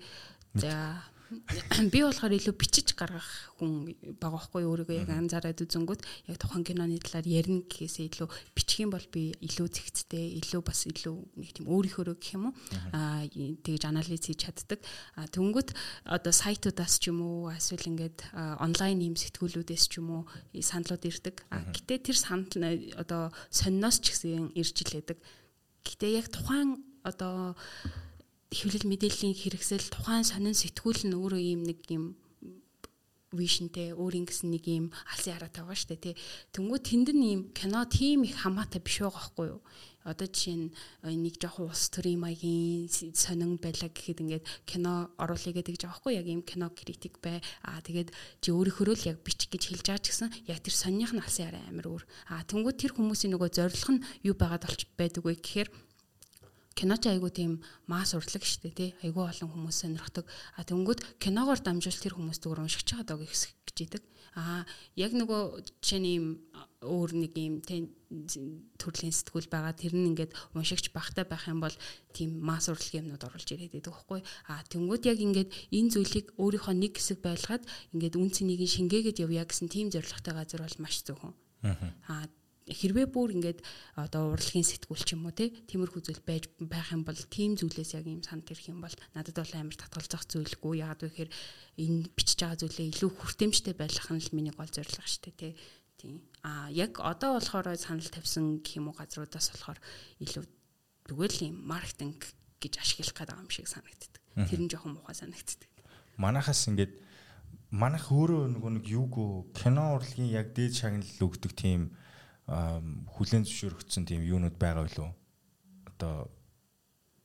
За би болохоор илүү бичиж гаргах хүн байгаа байхгүй өөрийгөө яг анзаараад үзэнгүүт яг тухайн киноны талаар ярина гэхээсээ илүү бичих юм бол би илүү зэгцтэй илүү бас илүү нэг тийм өөрийнхөө гэх юм уу? Аа тэгж анализ хийж чаддаг. Тэнгүүт одоо сайтуудаас ч юм уу эсвэл ингээд онлайн юм сэтгүүлүүдээс ч юм уу саналууд ирдэг. Гэтээ тэр санал одоо сонноос ч гэсэн ирж илээдэг. Гэтээ яг тухайн одоо хэвлэл мэдээллийн хэрэгсэл тухайн сонин сэтгүүл нь өөрөө ийм нэг юм вишнтэй өөрийн гэсэн нэг юм алсын хараатай байгаа шүү дээ тий. Тэнгүү тэнд нь ийм кино тийм их хамаатай биш байгаа байхгүй юу? Одоо жишээ нь э, нэг жоохон улс төрийн маягийн сонин байлаа гэхэд ингээд кино оруулъя гэдэг байхгүй яг ийм кино критик бай. Аа тэгээд чи өөрийнхөө л яг бичих гэж хэлж байгаа ч гэсэн яг тэр сонных нь алсын хараа амар өөр. Аа тэнгүү тэр хүмүүсийн нөгөө зорилго нь юу байгаад болч байдаг вэ гэхээр кино ч айгу тийм масс урлаг штэ тий. Айгу олон хүмүүс сонирхдаг. А тэнгүүд киногоор дамжуул тэр хүмүүс зүгээр уншиж их гэж идэг. А яг нөгөө жишээний юм өөр нэг юм төрлийн сэтгүүл байгаа тэр нь ингээд уншигч багтай байх юм бол тийм масс урлагийн юмнууд оруулж ирээд байдаг байхгүй. А тэнгууд яг ингээд энэ зүйлийг өөрийнхөө нэг хэсэг байлгаад ингээд үн цэнийг шингээгээд явъя гэсэн тийм зорилготой газар бол маш зөвхөн аа хэрвээ бүр ингээд одоо урлагийн сэтгүүл ч юм уу тиймэрхүү зүйл байж байх юм бол тийм зүйлээс яг юм санд ирэх юм бол надад бол амар татгалзах зүйлгүй. Яагаад вэ гэхээр энэ бичиж байгаа зүйлээ илүү хүртээмжтэй байх нь л миний гол зорилго шүү дээ тийм. А яг одоо болохоор санал тавьсан гэх юм уу газруудаас болохоор илүү тэгвэл юм маркетинг гэж ашиглах гэдэг юм шиг санагддаг. Тэр нь жоохон муухай санагддаг. Манахаас ингээд манах өөрөө нөгөө нэг юуг кино урлагийн яг дээд шагналал өгдөг тийм хүлэн зөвшөөрөгдсөн тийм юунууд байгаа билүү? Одоо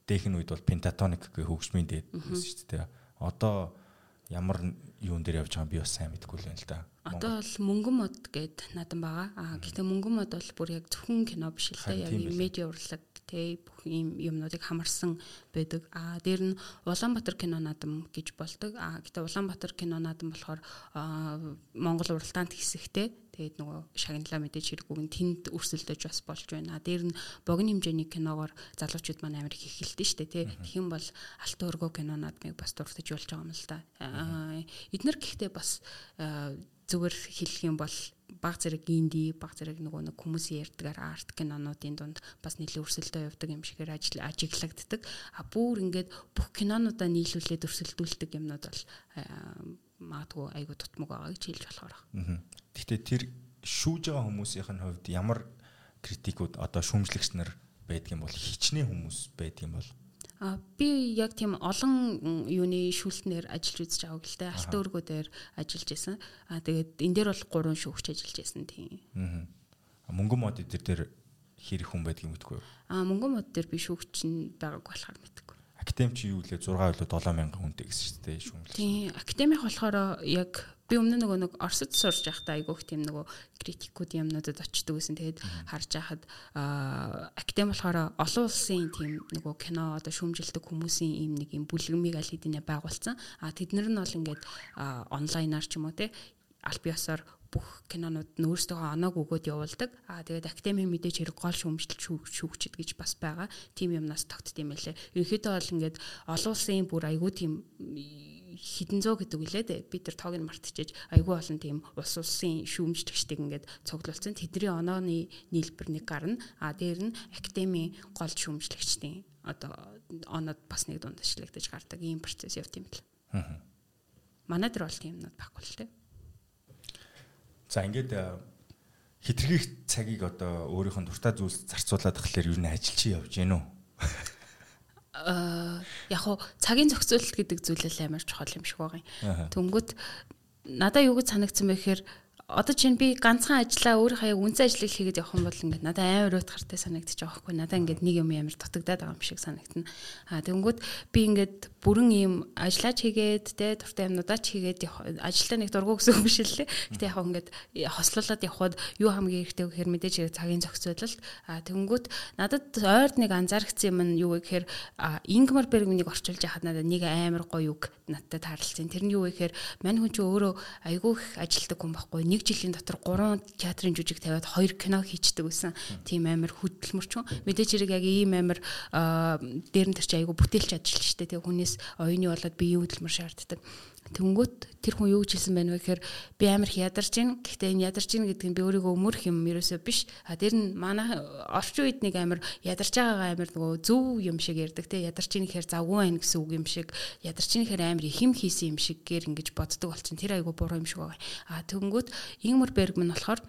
дээхэн үед бол пентатоник гэх хөгжмийн дээд байсан шүү дээ. Одоо ямар юун дээр явж байгааг би бас сайн мэдэхгүй л байна л да. Одоо бол мөнгөн мод гэд надан байгаа. Аа гэхдээ мөнгөн мод бол бүр яг зөвхөн кино биш л дээ. Яг медиа урлаг те бүх ийм юмнуудыг хамарсан байдаг. Аа дээр нь Улаанбаатар кино наадам гэж болдог. Аа гэтээ Улаанбаатар кино наадам болохоор Монгол уралдаанд хэсэгтэй Тэгээд нөгөө шагналаа мэдээж хэрэггүй нь тэнд өрсөлдөж бас болж байна. Дээр нь богино хэмжээний киногоор залуучууд маань амар их эхэлдэж штэ тий. Тэгхийн бол алтан өргөө кино наадмыг бас дуртаж болж байгаа юм л да. Эднэр гэхдээ бас зүгээр хэлэх юм бол баг зэрэг инди баг зэрэг нөгөө нэг хүмүүсийн ярьдгаар арт кинонуудын дунд бас нэлээд өрсөлдөө явдаг юм шигээр ажил ажиглагддаг. А бүр ингээд бүх кинонуудаа нийлүүлээд өрсөлдүүлдэг юмнууд бол магадгүй айгу тутмаг байгаа гэж хэлж болохоор. Гэхдээ тэр шүүж байгаа хүмүүсийнх нь хувьд ямар критикүүд одоо шүүмжлэгч нар байдаг юм бол хичнээн хүмүүс байдаг юм бол А би яг тийм олон юуны шүүлтнээр ажиллаж үзэж байгааг л дээ. Алтан өргөө дээр ажиллаж байсан. А тэгээд энэ дээр бол гурван шүүгч ажиллаж байсан тийм. Аа. Мөнгөн мод дээр дээр хэрэг хүн байдаг юм гэдэггүй юу? А мөнгөн мод дээр би шүүгч нь байгааг болохоор мэдгүй. Академич юу лээ 6 илүү 7000 хүнтэй гэсэн шүү дээ шүүмжлэл. Тийм. Академик болохоор яг би өмнө нөгөө нэг Оросд сурж байхдаа айгүйх тийм нөгөө критикүүд юмнуудад очдөг гэсэн. Тэгээд харж байхад академи болохоор олон улсын тийм нөгөө кино одоо шүүмжилдэг хүмүүсийн ийм нэг юм бүлгэмийг аль хэдийнэ байгуулсан. А тэднэр нь бол ингээд онлайнаар ч юм уу те аль биесаар бүх кинонууд нь өөрсдөө оноог өгөөд явуулдаг. Аа тэгээд академийн мэдээж хэрэг гол шүүмжлэл шүүгчд гэж бас байгаа. Тим юмнаас тогтд юм байлээ. Ерөнхийдөө бол ингээд олон улсын бүр айгүй тийм хідэн зөө гэдэг үлээ дээ. Бид нар тоог нь мартчихэж айгүй олон тийм ус улсын шүүмжлэгчдийг ингээд цуглуулсан. Тэдний онооны нийлбэр нэг гарна. А дээр нь академийн гол шүүмжлэгчдийн одоо оноод бас нэг дунд ашиглагдаж гардаг ийм процесс явт юм бэл. Аа. Манай дээр бол тийм юмнууд байхгүй л дээ. За ингээд хитрхийх цагийг одоо өөрийнх нь дуртай зүйлс зарцуулаад тахлаар юу н ажил чи явж гэнэ үү? Э, яг хуу цагийн зохицуулалт гэдэг зүйлэл амар чухал юм шиг байгаа юм. Тэнгүүт надаа юу гэж санагдсан бэ гэхээр одоо чинь би ганцхан ажиллаа өөрийнхөө яг үнцэн ажлыг хийгээд явах юм бол ингээд надад амар уутгартай санагдчих жоох байхгүй надад ингээд нэг юм амар дутагдаад байгаа юм шиг санагдана. Аа тэгэнгүүт би ингээд бүрэн ийм ажиллаж хийгээд те дуртай юмнуудаа ч хийгээд ажилдаа нэг дургу гэсэн үг биш лээ. Гэтэ яг ингээд хослуулаад явхад юу хамгийн хэрэгтэй вэ гэхээр мэдээж хэрэг цагийн зохицуулалт. Аа тэгэнгүүт надад ойрд нэг анзаарчихсан юм нь юу вэ гэхээр Ингмар Бергмнийг орчуулж яхад надад нэг амар гоё үг надтай таарлцсан. Тэр нь юу вэ гэхээр мань хүн чи өөрөө айгүй их ажилдаг хүн байхгүй нэг жилийн дотор 3 театрын жүжиг тавиад 2 кино хийчдэг гэсэн тийм амар хөдөлмөрч хүн. Мэдээж хэрэг яг ийм амар дээр нь тэр чи айгу бүтээлч ажиллаж штэ тэг хүнээс оюуны болоод биеийн хөдөлмөр шаарддаг. Тэнгүүт тэр хүн юу гэж хэлсэн байна вэ гэхээр би амар их ядарч гин. Гэхдээ энэ ядарч гин гэдэг нь би өөрийгөө өмөрөх юм ерөөсөө биш. А тэр нь манай орчин үед нэг амар ядарч байгаагаа амар нөгөө зөв юм шиг ярьдаг те ядарч гин гэхээр завгүй байх гэсэн үг юм шиг ядарч гин гэхээр амар их юм хийсэн юм шиг гэр ингэж боддог болчин тэр айгу буруу юм шиг байгаа. А тэнгүүт Ингмар Бергман болохоор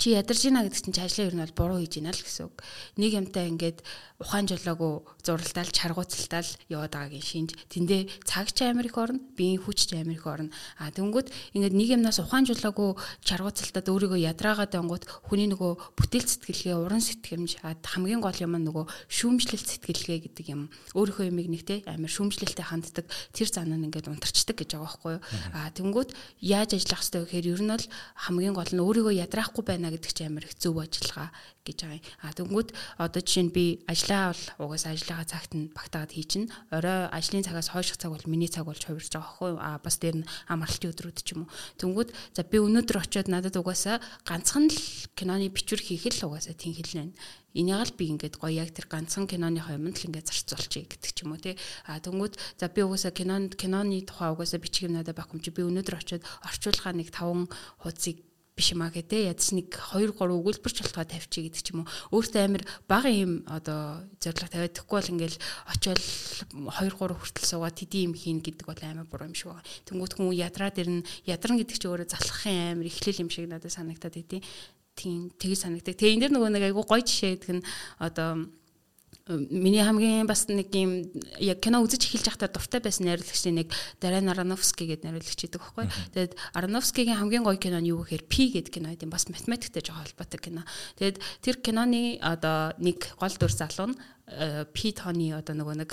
чи ядарч гинэ гэдэг чинь ажлын ер нь бол буруу хийж гинэ л гэсэн үг. Нэг юмтай ингээд ухаан жолоогүй зуралдаал чаргууцалтаал яваад байгаагийн шинж. Тэндээ цагч амир их орно биеийн хүч амир их орно. А тэнгүүд ингээд нэг юмнаас ухаан жолоогүй чаргууцалтаад өөрийгөө ядраагаад ангууд хүний нөгөө бүтээл сэтгэлгээ уран сэтгэмж хамгийн гол юм нь нөгөө шүүмжлэлт сэтгэлгээ гэдэг юм. Өөрийнхөө юмыг нэг те амир шүүмжлэлтэй ханддаг тэр зан нь ингээд унтарчдаг гэж байгаа байхгүй юу? А тэнгүүд яаж ажиллах хэрэгтэй вэ гэхээр ер нь бол хамгийн гол нь өөрийгөө ядраахгүй байна байна гэдэг чинь амар их зөв ажиллагаа гэж байгаа юм. А тэгвэл одоо жишээ нь би ажиллаа бол угаасаа ажиллагаа цагт нь багтаагаад хийчин. Орой ажлын цагаас хойших цаг бол миний цаг болж хувирж байгаа юу? А бас дээр нь амралтын өдрүүд ч юм уу. Тэнгүүд за би өнөөдөр очиод надад угаасаа ганцхан л киноны бичвэр хийх л угаасаа тийм хэлнэ. Энийг л би ингээд гоё яг тэр ганцхан киноны юмд л ингээд зарцуулчих гэдэг ч юм уу тий. А тэнгүүд за би угаасаа кинонд киноны тухай угаасаа бичих юм надад байхгүй юм чи би өнөөдөр очиод орчуулгаа нэг 5 хуудсыг биш юм а гэдэг ядч нэг 2 3 өгүүлбэрч болтгоо тавьчих гэдэг ч юм уу. Өөртөө амир бага юм одоо зориг тавиад тэгэхгүй бол ингээл очиод 2 3 хүртэл суугаад тэдий юм хийн гэдэг бол амар буруу юм шиг байна. Тэнгүүт хүн ядраад ирнэ. Ядарна гэдэг чинь өөрөө залхахын амир эхлэл юм шиг надад санагдаад идэв. Тийм тгий санагдаг. Тэгээ энэ дэр нөгөө нэг айгу гоё жишээ гэдэг нь одоо миний хамгийн бас нэг юм яг кино үзэж эхэлж байхдаа дуртай байсан найруулагчдын нэг Даран Аронофский гэдэг найруулагч идэг байхгүй. Тэгээд Аронофскигийн хамгийн гоё кино нь юу гэхээр P гэдэг кино гэдэг бас математиктэй жоо холбоотой кино. Тэгээд тэр киноны одоо нэг гол дүр залуу нь P тооны одоо нөгөө нэг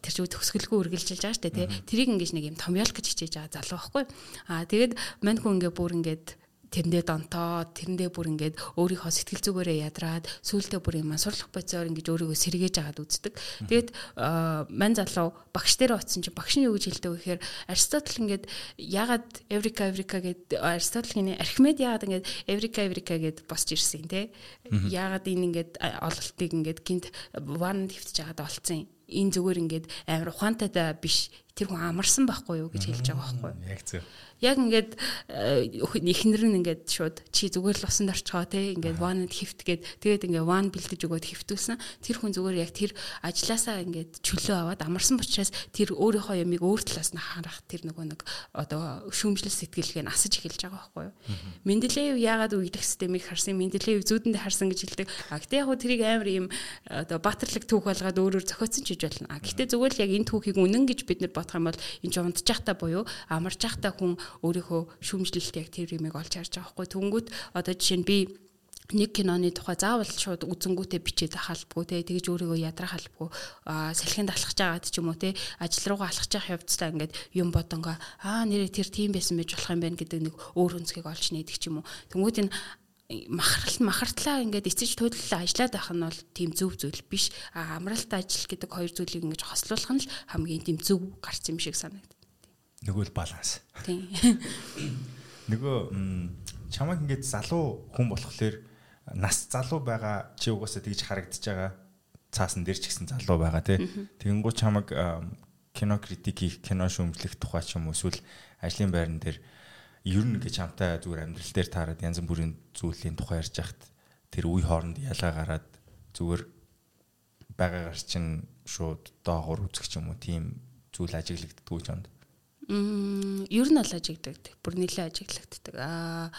тэр чинь төгсгөлгүй үргэлжилж байгаа шүү дээ тий. Тэрийг ингэж нэг юм томьёолох гэж хичээж байгаа залуу байхгүй. Аа тэгээд мань хүн ингээ бүр ингээд тэрэндээ донтоод тэрэндээ бүр ингээд өөрийнхөө сэтгэл зүгээрээ ядраад сүултээ бүр юм сурлах бодисоор ингээд өөрийгөө сэргээж агаад үздэг. Тэгээд мань залуу багш дээр очсон чинь багш нь юу гэж хэлдэг вэ гэхээр Аристотл ингээд ягаад Эврика Эврика гэд Аристотлийн Архимед ягаад ингээд Эврика Эврика гэд босч ирсэн те. Ягаад энэ ингээд ололтыг ингээд гинт ван твтж агаад олцсон энэ зүгээр ингээд амар ухаантай биш тэр хүн амарсан байхгүй юу гэж хэлж байгаа байхгүй. Яг зөв. Яг ингээд э, эхнэр нь ингээд шууд чи зүгээр л усанд орчгоо те ингээд one хифт гээд тэгээд ингээд one бэлдэж өгөөд хифтүүлсэн тэр хүн зүгээр яг тэр ажилласаа ингээд чөлөө аваад амарсан учраас тэр өөрийнхөө ямиг өөр талаас нь харах тэр нөгөө нэг одоо шүүмжлэл сэтгэлгээ нь асаж эхэлж байгаа байхгүй юу? Менделеев яагаад үеийнх системийг харсан Менделеев зүүдэнд харсан гэж хэлдэг? А гэтээ яг хөө тэрийг амар юм одоо баатарлаг түүх болгоод өөрөөр зохиоцсон ч гэж болно. А гэтээ зүгээр л яг энэ түүхийг үнэн гэж бид нар бодох юм бол энэ ч унтжахта буюу амарч захта хүн өөрийнхөө шүүмжлэлт яг тэр юмыг олж харж байгаа хгүй. Түнгүүт одоо жишээ нь би нэг киноны тухай заавал шууд үзэнгүүтээ бичээд ахалбгүй те тэгэж өөрийгөө ядрах халбгүй салхинд алхаж байгаад ч юм уу те ажил руугаа алхаж явах явцдаа ингээд юм бодонго аа нэрээ тэр тийм байсан байж болох юм байна гэдэг нэг өөр өнцгийг олж нээдэг ч юм уу. Тэнгууд энэ махарт махартлаа ингээд эцэж төлөлөө ажиллаад байх нь бол тийм зөв зүйл биш а амралт ажил гэдэг хоёр зүйлийг ингэж хослуулах нь л хамгийн тийм зөв гарц юм шиг санагдав Нөгөө л баланс. Тийм. Нөгөө чамайг ингээд залуу хүн болохоор нас залуу байгаа чи угаасаа тэгж харагдаж байгаа цаасан дээр ч гэсэн залуу байгаа тий. Тэгэнгუთ чамайг кино критик хийх, кино шүүмжлэх тухай ч юм уу эсвэл ажлын байран дээр ер нь гэж хамтаа зүгээр амьдрал дээр таарад янз бүрийн зүйлийн тухай ярьж хахад тэр үе хооронд ялгаа гараад зүгээр байгаагаар чинь шууд доогуур үзэх юм уу тийм зүйл ажиглагддгүй ч юмд. Мм ер нь л ажигддаг. Бүр нэлээд ажиглагддаг. Аа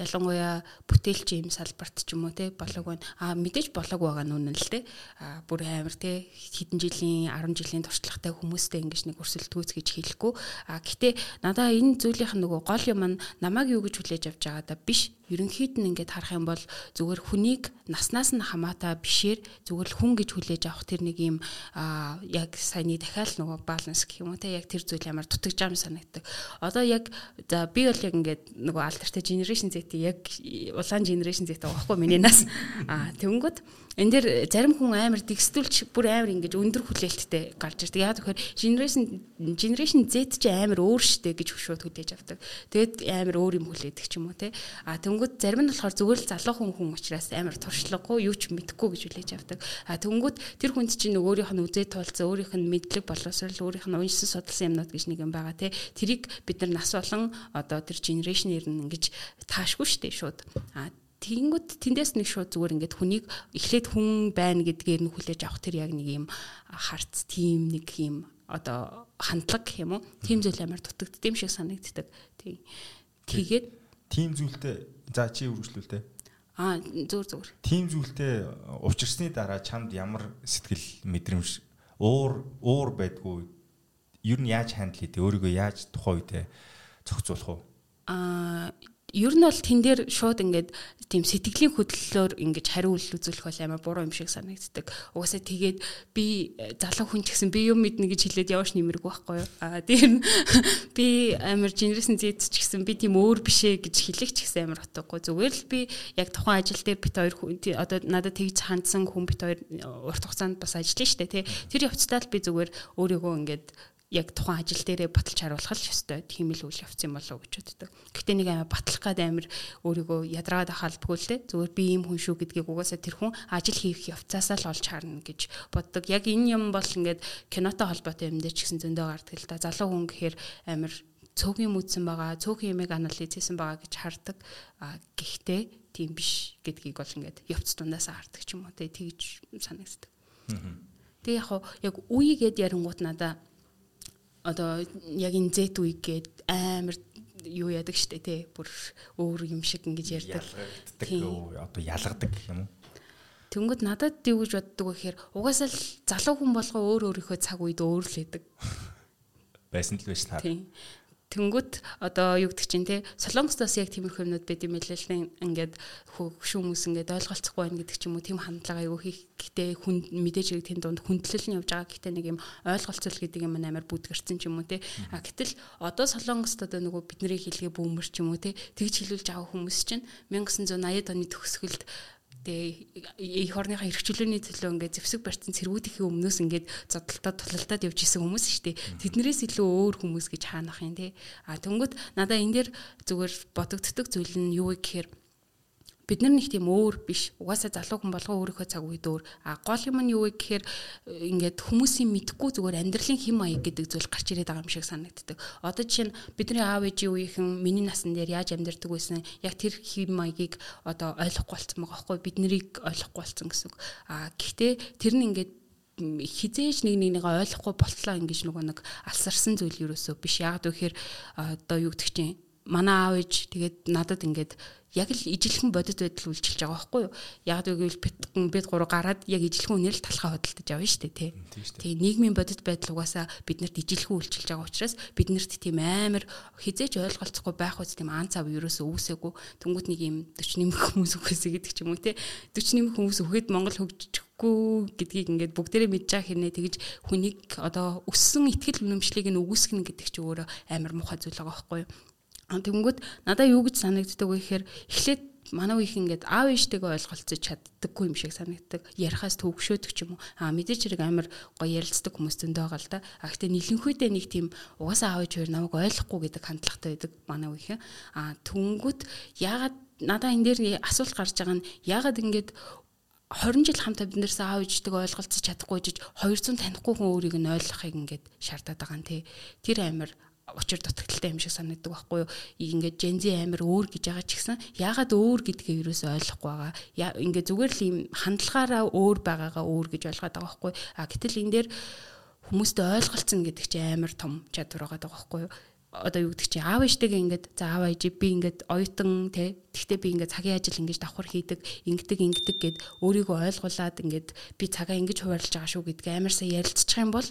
ялангуяа бүтээлч юм салбарт ч юм уу те болоог байна. А мэдээж болоог байгаа нь үнэн л те. А бүр амар те хэдэн жилийн 10 жилийн туршлагатай хүмүүстэй ингэж нэг өрсөлдөөц гэж хэлэхгүй. А гэтээ надаа энэ зүйлийнх нь нөгөө гол юм нь намайг юу гэж хүлээж авч байгаа да биш. Ерөнхийд нь ингээд харах юм бол зүгээр хүнийг наснаас нь хамаатай бишээр зүгээр л хүн гэж хүлээж авах тэр нэг юм а яг саяны дахиад нөгөө баланс гэх юм уу те яг тэр зүйл ямар дутагдж байгаа юм санагддаг. Одоо яг за би бол яг ингээд нөгөө алдартай generation Z яг улаан генерашн зэт байгаа байхгүй миний нас. Аа тэгэнгүүт энэ дэр зарим хүн амар дэгстүүлч бүр амар ингэж өндөр хүлээлттэй гарч ирдэг. Яг тэгэхээр generation generation Z ч амар өөр штэ гэж хөшөөд хүлээж авдаг. Тэгэд амар өөр юм хүлээдэг ч юм уу те. Аа тэгэнгүүт зарим нь болохоор зүгээр л залуу хүн хүн учраас амар туршлагагүй юу ч мэдэхгүй гэж хүлээж авдаг. Аа тэгэнгүүт тэр хүнд чинь өөрийнх нь үзээ туулцсан, өөрийнх нь мэдлэг боловсрал, өөрийнх нь уншсан судалсан юмнууд гэж нэг юм байгаа те. Тэрийг бид нар нас болон одоо тэр generation-ээр нь ингэж таашгүй штэ шууд. Аа Тэгэнгүүт тэндээс нэг шууд зүгээр ингээд хүнийг эхлээд хүн байна гэдгээр нь хүлээж авах тэр яг нэг юм харц тийм нэг юм одоо хандлага гэх юм уу? Тийм зүйл амар дутагдд юм шиг санагддаг. Тийм. Тэгээд тийм зүйлтэй за чи үргэлжлүүлтэй. Аа зүгээр зүгээр. Тийм зүйлтэй учирсны дараа чамд ямар сэтгэл мэдрэмж уур уур байдгүй ер нь яаж хандл хийдэ өөрийгөө яаж тухайн үедээ зохицуулах вэ? Аа ер нь бол тэн дээр шууд ингээд тийм сэтгэлийн хөдлөлөөр ингэж хариу үзүүлэх бол амар буруу юм шиг санагддаг. Угаасаа тэгээд би э, залуу хүн ч гэсэн би юм мэднэ гэж хэлээд явж нэмэргүй байхгүй юу? Аа тийм би амар генерашн зэт ч гэсэн би тийм өөр бишээ гэж хэлэх ч гэсэн амар утгагүй. Зүгээр л би яг тухайн ажил дээр бит хоёр хүн одоо надад тэгж хандсан хүн бит хоёр э, урт хугацаанд бас ажиллана шүү дээ тий. Тэр явцдаа л би зүгээр өөрийгөө ингээд яг тухайн ажил дээрээ баталж харуулах л ёстой. Тийм л үйл явц юм болов уу гэж боддог. Гэхдээ нэг амар батлах гад амар өөрийгөө ядраад ахалбгүй л те. Зүгээр би ийм хүн шүү гэдгийг угаасаа тэр хүн ажил хийх явцаасаа л олж харна гэж боддог. Яг энэ юм бол ингээд кинотой холбоотой юм дээр ч гэсэн зөндөө гардаг л да. Залуу хүн гэхээр амар цөөхөн үтсэн байгаа, цөөхөн юмыг анализ хийсэн байгаа гэж хардаг. Гэхдээ тийм биш гэдгийг бол ингээд явц дундаасаа хардаг ч юм уу. Тэгж санагддаг. Тэгээ яг яг үегээд ярингууд надаа одоо яг энэ Z үеиг гээд амар юу яадаг штэ тий бүр өөр юм шиг ингэж ярьдаг. Одоо ялгадаг юм? Тэнгүүд надад юу гэж боддог вэ гэхээр угаасаа л залуу хүн болгоо өөр өөрийнхөө цаг үед өөр л байдаг. Байсан л байж таа. Тийм. Тэнгүүт одоо юу гэдэг чинь те солонгостоос яг тиймэрхүү юмнууд байд юм байлаа л ингээд хүмүүс ингээд ойлголцохгүй байна гэдэг ч юм уу тийм хандлага аягүй хийх гэтээ хүн мэдээж хэрэг тэнд донд хүндлэл нь явж байгаа. Гэтээ нэг юм ойлголцол гэдэг юм амар бүдгэрсэн ч юм уу те. А гэтэл одоо солонгост одоо нөгөө бидний хэлгээ бүүмэр ч юм уу те тэгж хэлүүлж байгаа хүмүүс чинь 1980-ад оны төгсгөлд тэгээ их орныхаа хэрэгчлөөний төлөө ингээд зэвсэг барьсан цэргүүдийн өмнөөс ингээд зодтолтод тулалтад явж исэн хүмүүс шүү дээ. Тэднэрээс илүү өөр хүмүүс гэж хаанах юм те. А тэнгүүт надаа энэ дэр зүгээр бодогддог зүйл нь юу вэ гэхээр бид нар нэг тийм өөр биш. Угаасаа залуу хүн болгоо өөрийнхөө цаг үед өөр. А гол юм нь юу вэ гэхээр э, ингээд хүмүүсийн мэдхгүй зүгээр амьдралын хим маяг гэдэг зүйл гарч ирээд байгаа юм шиг санагддаг. Одоо жишээ нь бидний аав ээжийн үеийнхэн миний насан дээр яаж амьдардаг байсан яг тэр хим маягийг одоо ойлгохгүй болсон байгаа байхгүй бид нарыг ойлгохгүй болсон гэсэн үг. А гэхдээ тэр нь ингээд хизээж нэг нэг нэг ойлгохгүй болтлоо ингэж нөгөө нэг алсарсан зүйл юусоо биш. Яг гэхээр одоо юу гэдэг чинь манай аав ээж тэгээд надад ингээд яг л ижилхэн бодит байдал үйлчилж байгаа байхгүй юу? Яг гэвэл бид бид гурав гараад яг ижилхэн үнээр л талхаа хөдөлтөж явна шүү дээ, тий. Тэгээ нийгмийн бодит байдал угаасаа биднэрт ижилхэн үйлчилж байгаа учраас биднэрт тийм амар хизээч ойлголцохгүй байх үс тийм ан цав ерөөсөө үүсээгүй. Тэнгүүт нэг юм 40 нэмэх хүмүүс үхээсэй гэдэг ч юм уу, тий. 40 нэмэх хүмүүс үхээд Монгол хөгжиж үгүй гэдгийг ингээд бүгдээрээ мэдж байгаа хэрнээ тэгж хүнийг одоо өссөн ихтгэл үнэмшлийг нь үгүйсгэн гэдэг чи өөрөө амар муухай зүйл байгаа байхгүй юу Тэнгүүд надаа юу гэж санагддаг вэ гэхээр эхлээд манай үеийнх ингээд аав ээжтэйгээ ойлголцож чаддаггүй юм шиг санагддаг. Ярихаас төвөгшөөдөг ч юм уу. Аа мэдээч хэрэг амар гоё ярилцдаг хүмүүс зөндөө байгаа л да. А гэхдээ нэлэнхүйдээ нэг тийм угаасаа аав ээж хоёр намайг ойлгохгүй гэдэг хандлагатай байдаг манай үеийнх. Аа түнгүүд яагаад надаа энэ дээр асуулт гарч байгаа нь яагаад ингээд 20 жил хамтаа бид нэрсээ аав ээжтэйгээ ойлголцож чадахгүй жиж 200 танихгүй хүн өөрийг нь ойлгохыг ингээд шаардаад байгаа нь тий. Тэр амар учир дутагдaltaй юм шиг санагддаг байхгүй юу. Ингээд Gen Z амир өөр гэж байгаа ч гэсэн яагаад өөр гэдгээ юусоо ойлгохгүй байгаа. Ингээд зүгээр л юм хандлагаараа өөр байгаагаа өөр гэж ойлгоод байгаа байхгүй. А гэтэл энэ дээр хүмүүстэй ойлголцсон гэдэг чинь амар том чадвар байгаа байхгүй юу одоо юу гэдэг чи аав ээжтэйгээ ингээд за аав ээж би ингээд оюутан те тэгтээ би ингээд цагийн ажил ингээд давхар хийдэг ингэдэг ингэдэг гэд өөрийгөө ойлгуулад ингээд би цагаа ингэж хуваарлаж байгаа шүү гэдгээ амар сайн ярилцчих юм бол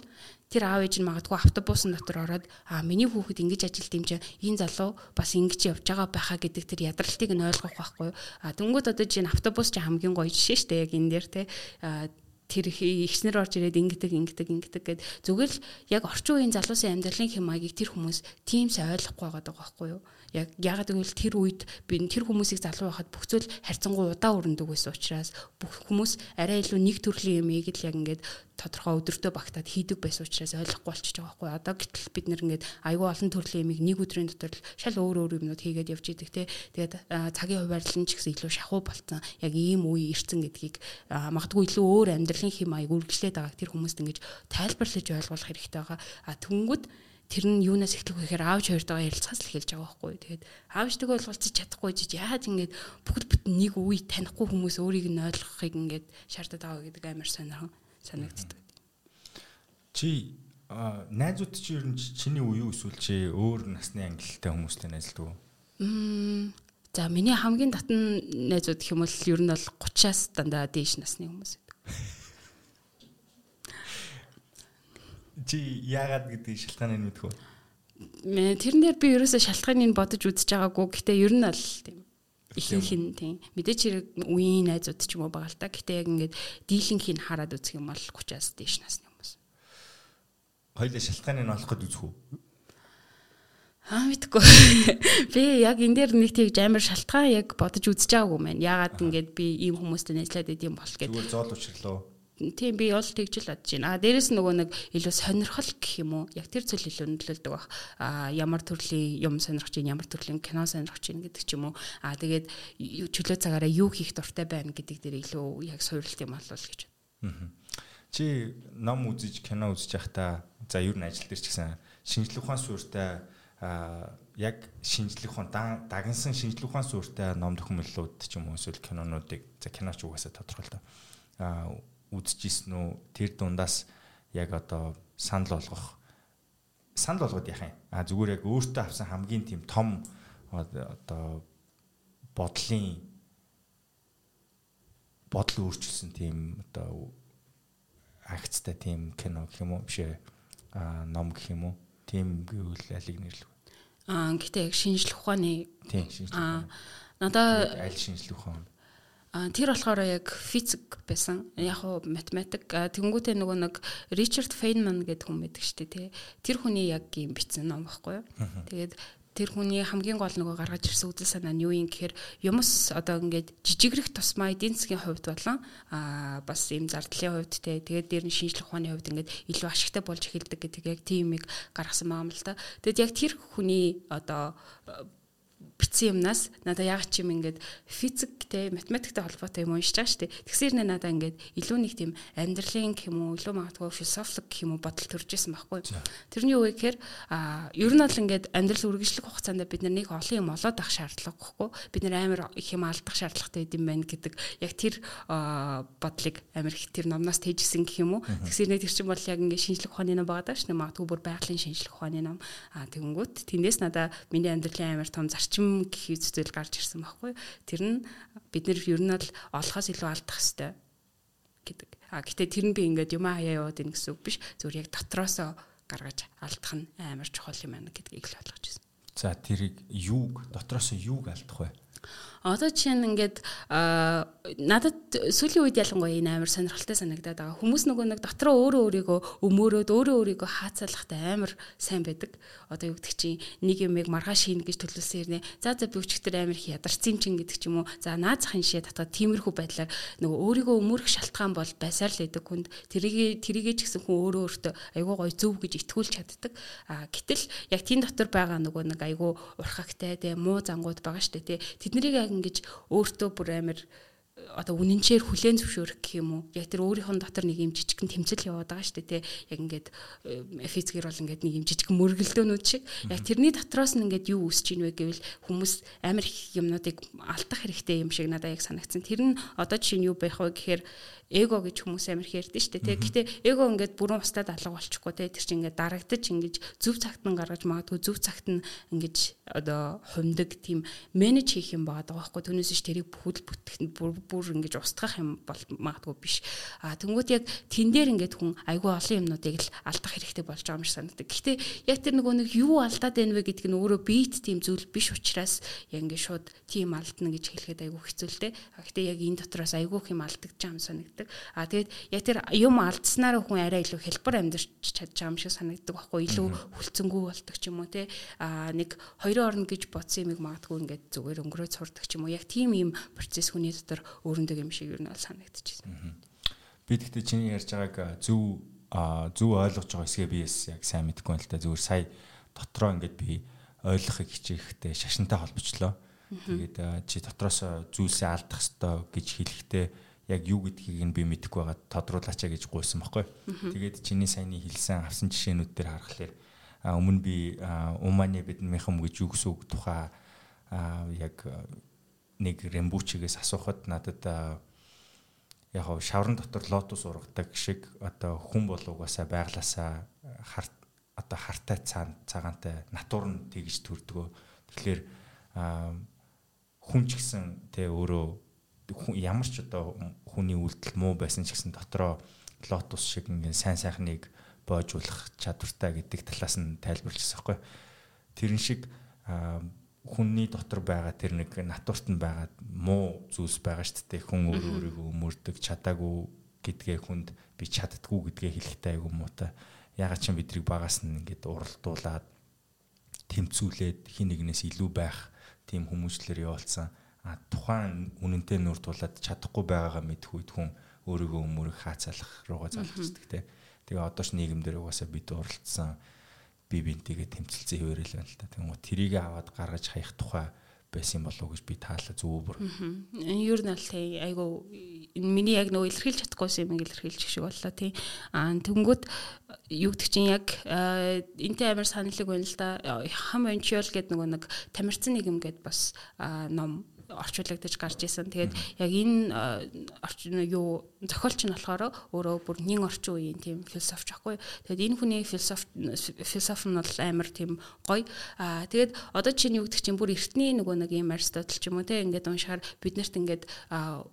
тэр аав ээж нь магадгүй автобусын дотор ороод а миний хүүхэд ингэж ажилт юм чи энэ залуу бас ингэж явж байгаа байхаа гэдэг тэр ядралтыг нь ойлгох байхгүй а дөнгөд одоо жин автобус чи хамгийн гоё жишээ шүү дээ яг энэ дээр те тэр ихснэр орж ирээд ингэдэг ингэдэг ингэдэг гэд зүгээр л яг орчин үеийн залуусын амьдралын хэм маягийг тэр хүмүүс тийм сайн ойлгохгүй байгаа байхгүй юу яг ягаад гэвэл тэр үед би тэр хүмүүсийг залуу байхад бүх зүйл харьцангуй удаа өрнөдөг байсан учраас бүх хүмүүс арай илүү нэг төрлийн юм ийгэл яг ингээд тодорхой өдөртөө багтаад хийдэг байсан учраас ойлгохгүй болчихж байгаа байхгүй. Одоо гэтэл бид нэр ингээд айгүй олон төрлийн юмыг нэг өдрийн дотор л шал өөр өөр юмнууд хийгээд явж идэг те. Тэгээд цагийн хуваарлан ч гэсэн илүү шахуу болцсон. Яг ийм үе ирсэн гэдгийг магадгүй илүү өөр амьдралын хэм маяг үргэлжлээд байгааг тэр хүмүүст ингэж тайлбарлаж ойлгуулах хэрэгтэй байгаа. А түнгүүд тэр нь юунаас эхлэх вэ гэхээр аавч хоёртойгоо ярилцахаас л эхэлж байгаа байхгүй. Тэгээд аавчтайгаа ойлголцож чадахгүй жиж яаж ингэж бүгд бүтэн нэг үе танихгүй хүмүүс өөрийг нь ойлгохыг ингэж шаардаад байгаа гэдэг амар сонирхон санагддаг. Чи найзууд чи ер нь чиний үе эсвэл чи өөр насны ангилалтай хүмүүстэй найзлдаг уу? За миний хамгийн татан найзууд гэх юм бол ер нь бол 30-аас дандаа дээш насны хүмүүс байдаг. Чи яагаад гэдэг шалтгааныг мэдэх үү? тэрэн дээр би ерөөсөө шалтгааныг бодож үзэж байгаагүй. Гэтэ ер нь бол тийм ихэнх нь тийм мэдээч хэрэг үеийн найзууд ч юм уу байгаа л та. Гэтэ яг ингээд дийлэнхийг хараад үзэх юм бол 30-аас дээш насны хүмүүс. Хоёлаа шалтгааныг нь олох гэж үзэх үү? Аа мэдгүй. Би яг энэ дээр нэг тийж амар шалтгаан яг бодож үзэж байгаагүй мэн. Яагаад ингээд би ийм хүмүүстэй найзлаад идэм бол гэдэг. Зүгээр зоол учрлоо тийм би бол тэгж л бодож байна. А дээрэс нөгөө нэг илүү сонирхол гэх юм уу? Яг тэр зүйл илүү нөлөөлдөг баг. А ямар төрлийн юм сонирхож байна, ямар төрлийн кино сонирхож байна гэдэг ч юм уу. А тэгээд чөлөө цагаараа юу хийх дуртай байна гэдэг дээр илүү яг суйрлт юм болов гэж. Чи ном үзэж, кино үзэж байхдаа за ер нь ажил дээр ч гэсэн шинжлэх ухаан суурьтай а яг шинжлэх ухаан дагнсан шинжлэх ухаан суурьтай ном төхөмөллүүд ч юм уу эсвэл кинонуудыг за киноч угаасаа тодорхой л доо а үзчихсэн үү? Тэр дундаас яг одоо санал болгох. Санал болгоод яах юм? А зүгээр яг өөртөө авсан хамгийн тийм том одоо бодлын бодол өөрчилсөн тийм одоо акцтай тийм кино гэх юм уу? Биш ээ ном гэх юм уу? Тийм гэвэл алиг нэрлэв аа гэтээ яг шинжлэх ухааны тийм шинжлэх ухаан. надаа аль шинжлэх ухаан тэр болохоор яг физик байсан. Яг уу математик. Тэнгүүтээ нөгөө нэг Ричард Фейнман гэдэг хүн байдаг шүү дээ, тий. Тэр хүний яг юм бичсэн ном байхгүй юу? Тэгээд тэр хүний хамгийн гол нөгөө гаргаж ирсэн үдэл санаа нь юу юм гэхээр юмс одоо ингээд жижигрэх тусмаа эдийн засгийн хувьд болон аа бас ийм зардлын хувьд те тэгээд дээр нь шинжлэх ухааны хувьд ингээд илүү ашигтай болж эхэлдэг гэдэг яг тиймийг гаргасан байгаа юм л та. Тэгэд яг тэр хүний одоо битсэн юмнаас надаа яг ч юм ингээд физиктэй математиктэй холбоотой юм уншиж байгаа шүү дээ. Тэгсээр нэ надаа ингээд илүү нэг тийм амьдралын гэх юм уу, илүү магадгүй философик гэх юм уу бодол төрж исэн байхгүй. Тэрний юу вэ гэхээр а ер нь бол ингээд амьдрал үргэлжлэх хугацаанд бид нар нэг олон юм олоод авах шаардлага байхгүй. Бид нар амар их юм алдах шаардлагатай юм байна гэдэг яг тэр бодлыг амар их тэр номноос тэжсэн гэх юм уу. Тэгсээр нэ тэр чинь бол яг ингээд шинжлэх ухааны ном байгаа даа шүү дээ. Магадгүй бүр байгалийн шинжлэх ухааны ном. А тэгэнгүүт тэндээс надаа миний амьдралын амар том зарчим гэх зүйл гарч ирсэн байхгүй. Тэр нь бид нэр ер нь л олохоос илүү алдах хэвээр гэдэг. А гэтээ тэр нь би ингээд юм хаяа яваад ийн гэсэн үг биш. Зүгээр яг дотроосоо гаргаж алдах нь амар чухал юм байна гэдгийг л ойлгож байна. За тэрийг юуг дотроосоо юуг алдах вэ? Одоо жишээ нь ингээд надад сүүлийн үед ялангуяа энэ амар сонирхолтой санагдаад байгаа. Хүмүүс нөгөө нэг дотроо өөрөө өөрийгөө өмөөрөөд өөрөө өөрийгөө хаацаалахтай амар сайн байдаг. Одоо юу гэдэг чинь нэг юмыг маргааш хийнэ гэж төлөвлөсөн юм. За за би өчтөр амар их ядарсан юм чин гэдэг ч юм уу. За наад захын шишээ татгаад тиймэрхүү байдлаар нөгөө өөрийгөө өмөрөх шалтгаан бол байсаар л байдаг хүнд тэрийг тэрийгэ ч гэсэн хүн өөрөө өөртөө айгүй гой зөв гэж итгүүлж чаддаг. А гэтэл яг тийм дотор байгаа нөгөө нэг айгүй урхагтай те муу зангууд байгаа штэ те тэднийг яг ингэж өөртөө бүр амар одоо үнэнчээр хүлээн зөвшөөрөх гэх юм уу? Яг тэр өөрийнхөө дотор нэг юм жижигхэн тэмцэл яваад байгаа шүү дээ тий. Яг ингээд э, физикэр бол ингээд нэг юм жижигхэн мөргөлдөөнүүд шиг. Яг тэрний дотроос нь ингээд юу үсэж ийн вэ гэвэл хүмүүс амар их юмнуудыг алдах хэрэгтэй юм шиг надад яг санагдсан. Тэр нь одоо жишээ нь юу байх вэ гэхээр эго гэж хүмүүс амар их ярьдэн шүү дээ. Гэхдээ эго ингээд бүрэн устдад алга болчихгүй те тэр чинь ингээд дарагдаж ингэж зөв цагт нь гаргаж магадгүй зөв цагт нь ингэж одоо хумдаг тийм менеж хийх юм байгаа байхгүй. Түүнээс ч тэрийг бүхэл бүтгэх бүр ингэж устгах юм бол магадгүй биш. А тэнгууд яг тэн дээр ингээд хүн айгүй олон юмнуудыг л алдах хэрэгтэй болж байгаа юм шиг санагдав. Гэхдээ яг тэр нөгөө нэг юу алдаад байна вэ гэдг нь өөрөө биет тийм зүйл биш учраас яг ингээд шууд тийм алдна гэж хэлэхэд айгүй хэцүү л те. Гэхдээ яг энэ дотроос айгүй юм алдагдаж байгаа юм санагдав. А тэгээд яг тэр юм алдснараа хүн арай илүү хэлбэр амьдарч чадж байгаа юм шиг санагддаг байхгүй илүү хүлцэнгүй болдог ч юм уу те. А нэг хоёрын орно гэж бодсон юмыг магадгүй ингээд зүгээр өнгөрөөд сурдаг ч юм уу. Яг тийм юм процесс хүний дотор өөрөндөө юм шиг юу нь бол санагдчихсэн. Би тэгтээ чиний ярьж байгааг зөв зөв ойлгож байгаа хэсгээ би яг сайн мэдэхгүй байна л да зүгээр сая дотроо ингээд би ойлгохыг хичээхдээ шашинтай холбочлоо. Тэгээд чи дотроос зүйлсээ алдах хэвээр гэж хэлэхдээ яг юу гэдгийг нь би мэдэхгүй байгаа тодруулаач гэж гуйсан баггүй. Тэгээд чиний саяны хэлсэн авсан жишээнүүд дээр харахаар өмнө би Уманы биднийхэн гэж юу гэсэн үг тухай яг нэг рембучигээс асуухад надад яг хав шаврын дотор лотос ургадаг шиг одоо хүн бол угаасаа байглаасаа харт одоо хартай цаан цагаантай натур нь тэгж төрдгөө. Тэгэхээр хүн ч гэсэн тэ өөрөө ямар ч одоо хүний үйлдэл муу байсан ч гэсэн дотроо лотус шиг ингээд сайн сайхныг боожуулах чадвартай гэдэг талаас нь тайлбарлажсэн байхгүй. тэрэн шиг хүнний дотор байгаа тэр нэг натурт нь байгаа муу зүйлс байгаа шүү дээ. Хүн өөрөө өөрийгөө өмөрдөг, чадаагүй гэдгээ хүнд би чаддгүй гэдгээ хэлэхтэй айгу муутай. Ягаад ч бидрийг багаас нь ингээд уралдуулаад тэмцүүлээд хин нэгнээс илүү байх тийм хүмүүжлэр явуулсан. А тухайн үнэнтэй нүүр тулаад чадахгүй байгаагаа мэдэх үед хүн өөрийгөө өмөрөх хаацалах руугаа залхацдаг те. Тэгээ одоо ч нийгэмдэр угаасаа бид уралдсан би бинтийгээ тэмцэлцэн хөвөрөл байна л да. Тэгмээ трийг аваад гаргаж хаях тухай байсан болов уу гэж би таалаа зүвөр. Ер нь аль тий айгу миний яг нөгөө илэрхийлж чадахгүйсэн юм илэрхийлж шиг боллоо тий. Аа тэнгүүд юу гэдэг чинь яг энтэй амар саналыг байна л да. Хам ончиол гэдэг нөгөө нэг тамирцсан нийгэм гэд бас ном орчуулагдаж гарч исэн. Тэгээд яг энэ орчин юу зохиолч нь болохоор өөрөө бүр нин орчин үеийн тийм философч аахгүй. Тэгээд энэ хүний философи философи нь бол амар тийм гоё. Аа тэгээд одоо чинь юу гэдэг чинь бүр эртний нөгөө нэг юм Аристотл ч юм уу те ингээд уншихаар биднэрт ингээд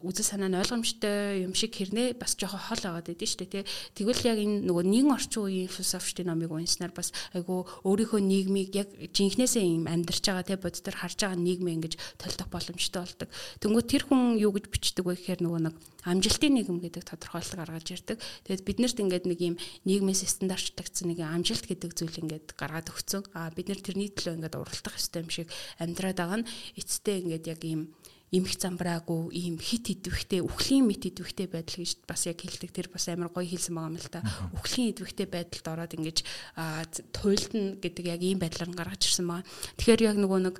үзэл санаа нь ойлгомжтой юм шиг хэрнээ бас жоохон хол байгаад шүү дээ те. Тэгвэл яг энэ нөгөө нин орчин үеийн философчдын номыг уншснаар бас айгу өөрийнхөө нийгмийг яг жинхнээсээ юм амьдарч байгаа те боддоор харж байгаа нийгмээ ингэж толдох боломж боломжтой болдог. Тэнгүү тэр хүн юу гэж бичдэг вэ гэхээр нөгөө нэг амжилтын нийгэм гэдэг тодорхойлолт гаргаж ирдэг. Тэгээд биднэрт ингээд нэг юм нийгмээс стандартлагдсан нэг амжилт гэдэг зүйл ингээд гаргаад өгцөн. Аа бид нар тэрний төлөө ингээд уралдах ёстой юм шиг амьдраад байгаа нь эцтэй ингээд яг ийм имх замбраагүй ийм хит идвэхтэй үхлийн мэт идвэхтэй байдал гэж бас яг хэлдэг тэр бас амар гоё хэлсэн байгаа юм л та. Үхлийн идвэхтэй байдалд ороод ингэж туйлдна гэдэг яг ийм байдлаар гаргаж ирсэн байгаа. Тэгэхээр яг нөгөө нэг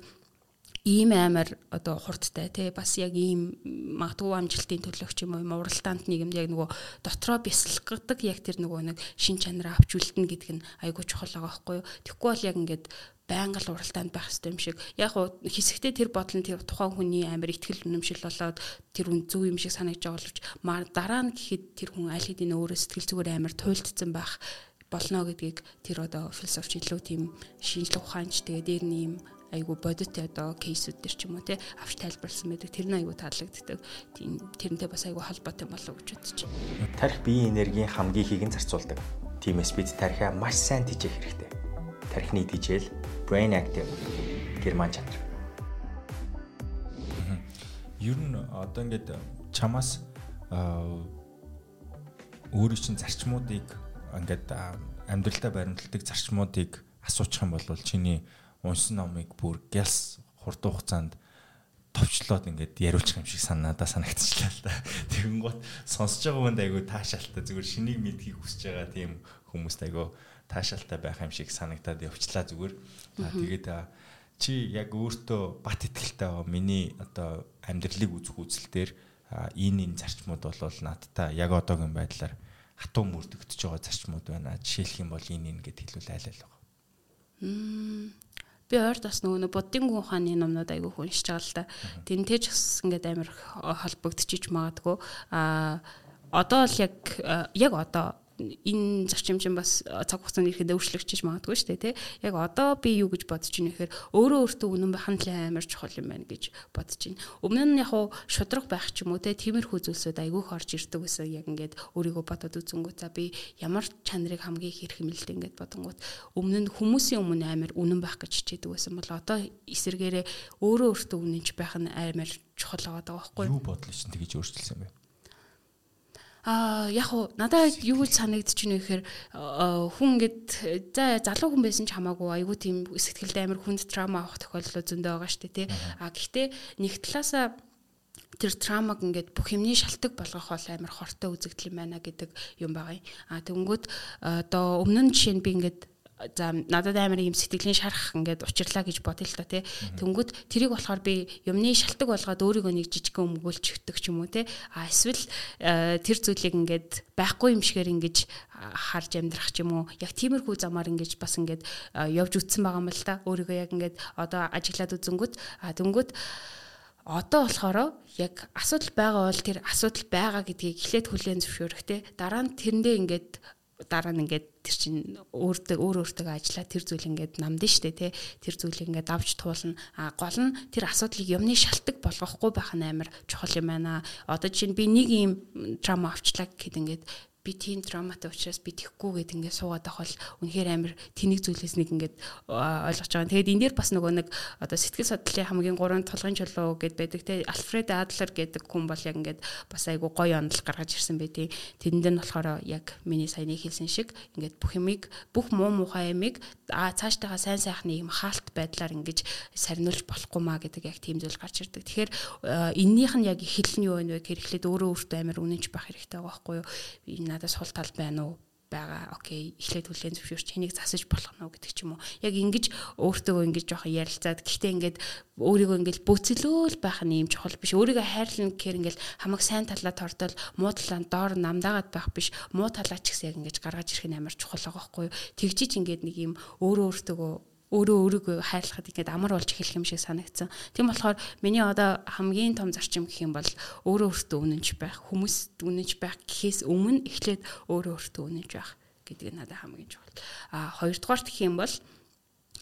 ийм амар одоо хурдтай тий бас яг ийм магадгүй амжилтын төлөвч юм уу уралдаанд нийгэмд яг нөгөө дотроо бясалгадаг яг тэр нөгөө нэг шин чанараа авч үлдэнэ гэдэг нь айгүй чухал байгаа байхгүй юу? Тэгэхгүй бол яг ингээд байнга л уралдаанд байх хэрэгтэй юм шиг. Яг хуу хэсэгтээ тэр бодол нь тэр тухайн хүний амар ихтгэл үнэмшил болоод тэр үн зөв юм шиг санагдаж байгаа боловч дараа нь гэхэд тэр хүн аль хэдийн өөрөө сэтгэл зүгээр амар туйлдсан байх болно гэдгийг тэр одоо философч илүү тийм шинжлэх ухаанч тэгээ дээр нь юм айгу бодит одоо кейсүүд төр ч юм уу те авч тайлбарлсан байдаг тэр нь айгу таалагддаг тийм тэрнтэй бас айгу холбоотой болов гэж бодож байна. Тарих биеийн энергийн хамгийн ихийг нь зарцуулдаг. Тиймээс бид тарихаа маш сайн тижээх хэрэгтэй. Тарихны тижэл brain active герман чанар. Ер нь одоо ингээд чамаас өөрийн чинь зарчмуудыг ингээд амьдралдаа баримталдаг зарчмуудыг асуучих юм бол чиний унсан номыг бүр гялс хурдан хугацаанд товчлоод ингээд яриулчих юм шиг санаадаа санагдчихлаа л да. Тэгэн гот сонсож байгаа хүнд айгүй таашаалтай зүгээр шинийг мэдхийг хүсэж байгаа тийм хүмүүст айгүй таашаалтай байх юм шиг санагдаад явчлаа зүгээр. Тэгээд чи яг өөртөө бат итгэлтэй байгаа миний одоо амьдралыг үзэх үзэлтээр энэ энэ зарчмууд бол надтай яг одоогийн байдлаар хатуу мөрдөгдөж байгаа зарчмууд байна. Жишээлх юм бол энэ энэ гэд хэлвэл айл айл байгаа. Би ойр бас нөгөө буддын гүн ухааны номнууд айгүй уншиж байгаа л да. Тэнтэй ч бас ингээд амар холбогдчихж магадгүй. А одоо л яг яг одоо энэ зарчим чинь бас цаг хугацаанд ирэхэд өөрчлөгдөж магадгүй шүү дээ тий. Яг одоо би юу гэж бодож байна гэхээр өөрөө өөртөө үнэн байх нь амар чухал юм байна гэж бодож байна. Өмнө нь яг хуу шудраг байх ч юм уу тий тиймэрхүү зүйлсүүд айгүйх орж ирдэг гэсэн яг ингээд өөрийгөө бодоод үзэнгүү за би ямар чанарыг хамгийн их юм л дээ ингээд бодонгууд өмнө нь хүмүүсийн өмнө амар үнэн байх гэж хичээдэг байсан бол одоо эсэргээрээ өөрөө өөртөө үнэнч байх нь амар чухал байгаа байхгүй юу бодлоо чинь тэгэж өөрчилсөн бэ Аа яг уу надад юу гэж санагдчих нь гэхээр хүн ингээд за залуу хүн байсан ч хамаагүй айгүй тийм сэтгэлд амар хүнд трама авах тохиолдол зөндөө байгаа шүү дээ тий. А гэхдээ нэг талаасаа тэр травмаг ингээд бүх юмний шалтгаан болгох бол амар хортой үзэгдэл юм байна гэдэг юм байгаа юм. А тэгэнгүүт одоо өмнө нь жишээ нь би ингээд за надад амар юм сэтгэлийн шарах ингээд учирлаа гэж бодъё л та тий. Тэнгүүд тэрийг болохоор би юмны шалтгаан болгоод өөрийгөө нэг жижигхэн өмгөөлч өгдөг ч юм уу тий. А эсвэл э, тэр зүйлийг ингээд байхгүй юм шигээр ингэж харж амьдрах ч юм уу. Яг тиймэрхүү замаар ингэж бас ингээд э, явж үтсэн байгаа юм л та. Өөрийгөө яг ингээд одоо ажиглаад үзэнгүүт а тэнгүүд одоо болохоор яг асуудал байгаа бол тэр асуудал байгаа гэдгийг эхлээд хүлээн зөвшөөрөх те дараа нь тэрэндээ ингээд дараа нь ингээд тэр чинь өөртөө өөр өөртөө ажиллаа тэр зүйл ингээд намдэн штэ тий тэр зүйлийг ингээд давж туулна. А гол нь тэр асуудлыг юмны шалтгаан болгохгүй байх нь амар чухал юм байна. Одоо чинь би нэг юм драма авчлаа гэхэд ингээд би тийм травматай учраас би тэхгүй гэд ингээд суугаад авах бол үнэхээр амар тэнийг зүйлээс нэг ингээд ойлгож байгаа. Тэгээд энэ дээр бас нөгөө нэг одоо сэтгэл судлалын хамгийн гурван тулгын чулуу гэд байдаг те Альфред Адлер гэдэг хүн бол яг ингээд бас айгу гоё онол гаргаж ирсэн байдیں۔ Тэрэнд нь болохоор яг миний саяны хэлсэн шиг ингээд бүх юмыг бүх муу мухай ямиг а цаашдаа сайн сайхны юм хаалт байдлаар ингэж сарниулж болохгүй маа гэдэг яг тийм зүйл гарч ирдэг. Тэгэхээр эннийх нь яг эхлэл нь юу вэ гэхээр эхлээд өөрөө өөртөө амар үнэнч байх хэрэгтэй байгаа байхгүй юу? Энэ надад сул тал байна уу? байгаа. Окей, эхлээд хүлэн зөвшөөрч энийг засаж болох нь гэдэг ч юм уу. Яг ингэж өөртөө ингэж жоохон ярилцаад гэхдээ ингээд өөрийгөө ингээд бөцөлөөл байх нь юм чухал биш. Өөрийгөө хайрлана гэхээр ингээд хамаг сайн талаа тортол муу талаа доор намдаагаад байх биш. Муу талаа ч гэсэн яг ингэж гаргаж ирэх нь амар чухал байгаа байхгүй юу. Тэгжиж ингээд нэг юм өөрөө өөртөө өөрөө өөрийгөө хайрлахад ингээд амар болж эхэлэх юм шиг санагдсан. Тийм болохоор миний одоо хамгийн том зарчим гэх юм бол өөрөө өөртөө үнэнч байх, хүмүүс үнэнч байх гэхээс өмнө эхлээд өөрөө өөртөө үнэнч байх гэдэг нь надад хамгийн чухал. А хоёрдугаар гэх юм бол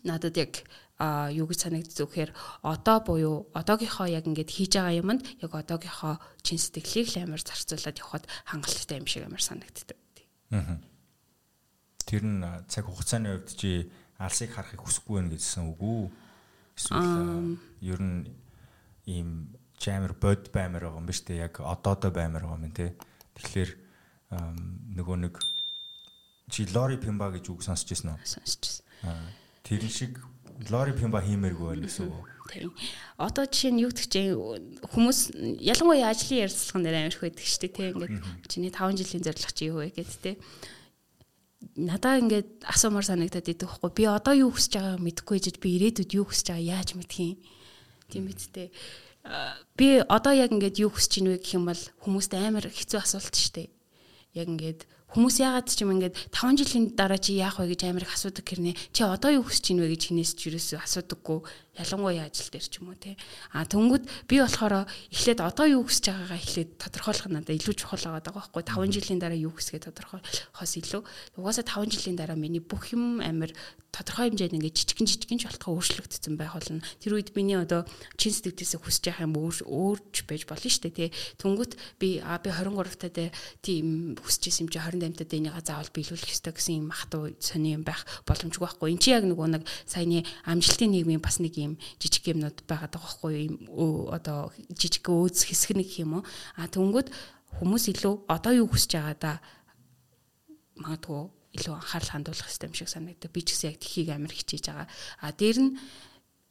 надад яг а юу гэж санагддаг вэхээр одоо буюу одоогийнхоо яг ингээд хийж байгаа юмд яг одоогийнхоо чин сэтгэлийг л амар зарцуулаад явхад хангалттай юм шиг амар санагддаг. Аа. Тэр нь цаг хугацааны хувьд чи алсыг харахыг хүсэхгүй байх гэсэн үг үү? Эсвэл ер нь ийм чамэр бод баймар байгаа юм ба штэ яг одоодоо баймар байгаа юм те. Тэгэхээр нөгөө нэг чи лори пимба гэж үг сонсч ирсэн үү? Сонсч ирсэн. Тэр шиг лори пимба хиймээргүй байх гэсэн үг. Тийм. Одоо жишээ нь юу гэдэг чинь хүмүүс ялангуяа ажлын ярилцлага нэр амирх байдаг шүү дээ тийм ингээд чиний 5 жилийн зорилго чи юу вэ гэд тийм надаа ингээд асуумаар санагдаад идэх байхгүй. Би одоо юу хүсэж байгааг мэдэхгүй жиж би ирээдүйд юу хүсэж байгааг яаж мэдэх юм. Тийм үсттэй. Би одоо яг ингээд юу хүсэж ийн вэ гэх юм бол хүмүүст амар хэцүү асуулт шүү дээ. Яг ингээд Хүмүүс яагаад ч юм ингээд 5 жилийн дараа чи яах вэ гэж амар их асуудаг гэрнэ. Чи одоо юу хүсэж ийн вэ гэж хинээс ч юусоо асуудаггүй. Ялангуяа ажил дээр ч юм уу те. А тэнгүүд би болохоор эхлээд одоо юу хүсэж байгаагаа эхлээд тодорхойлох надад илүү чухал байгаа байхгүй 5 жилийн дараа юу хүсгээ тодорхойлохоос илүү. Угаасаа 5 жилийн дараа миний бүх юм амар тодорхой хэмжээнд ингээд жижигэн жижигэн болтгоо өөрчлөгдсөн байх болно. Тэр үед миний одоо чин сэтгэлдээсээ хүсэж явах юм өөр өөрч байж болно шүү дээ тий. Түнгүүт би а би 23 таа тийм хүсэж юм чи 28 таа энийгээ заавал биелүүлэх ёстой гэсэн юм махтуу сони юм байх боломжгүй байхгүй. Энд чи яг нөгөө нэг саяны амжилтын нийгмийн бас нэг юм жижиг юмнууд байгаад байгаа байхгүй юм одоо жижиг өөз хэсэг нэг юм уу. А түнгүүт хүмүүс илүү одоо юу хүсэж байгаа да магадгүй илүү анхаарал хандуулах хэрэгтэй юм шиг санагдав. Би ч гэсэн яг тхийг амар хичээж байгаа. А дээр нь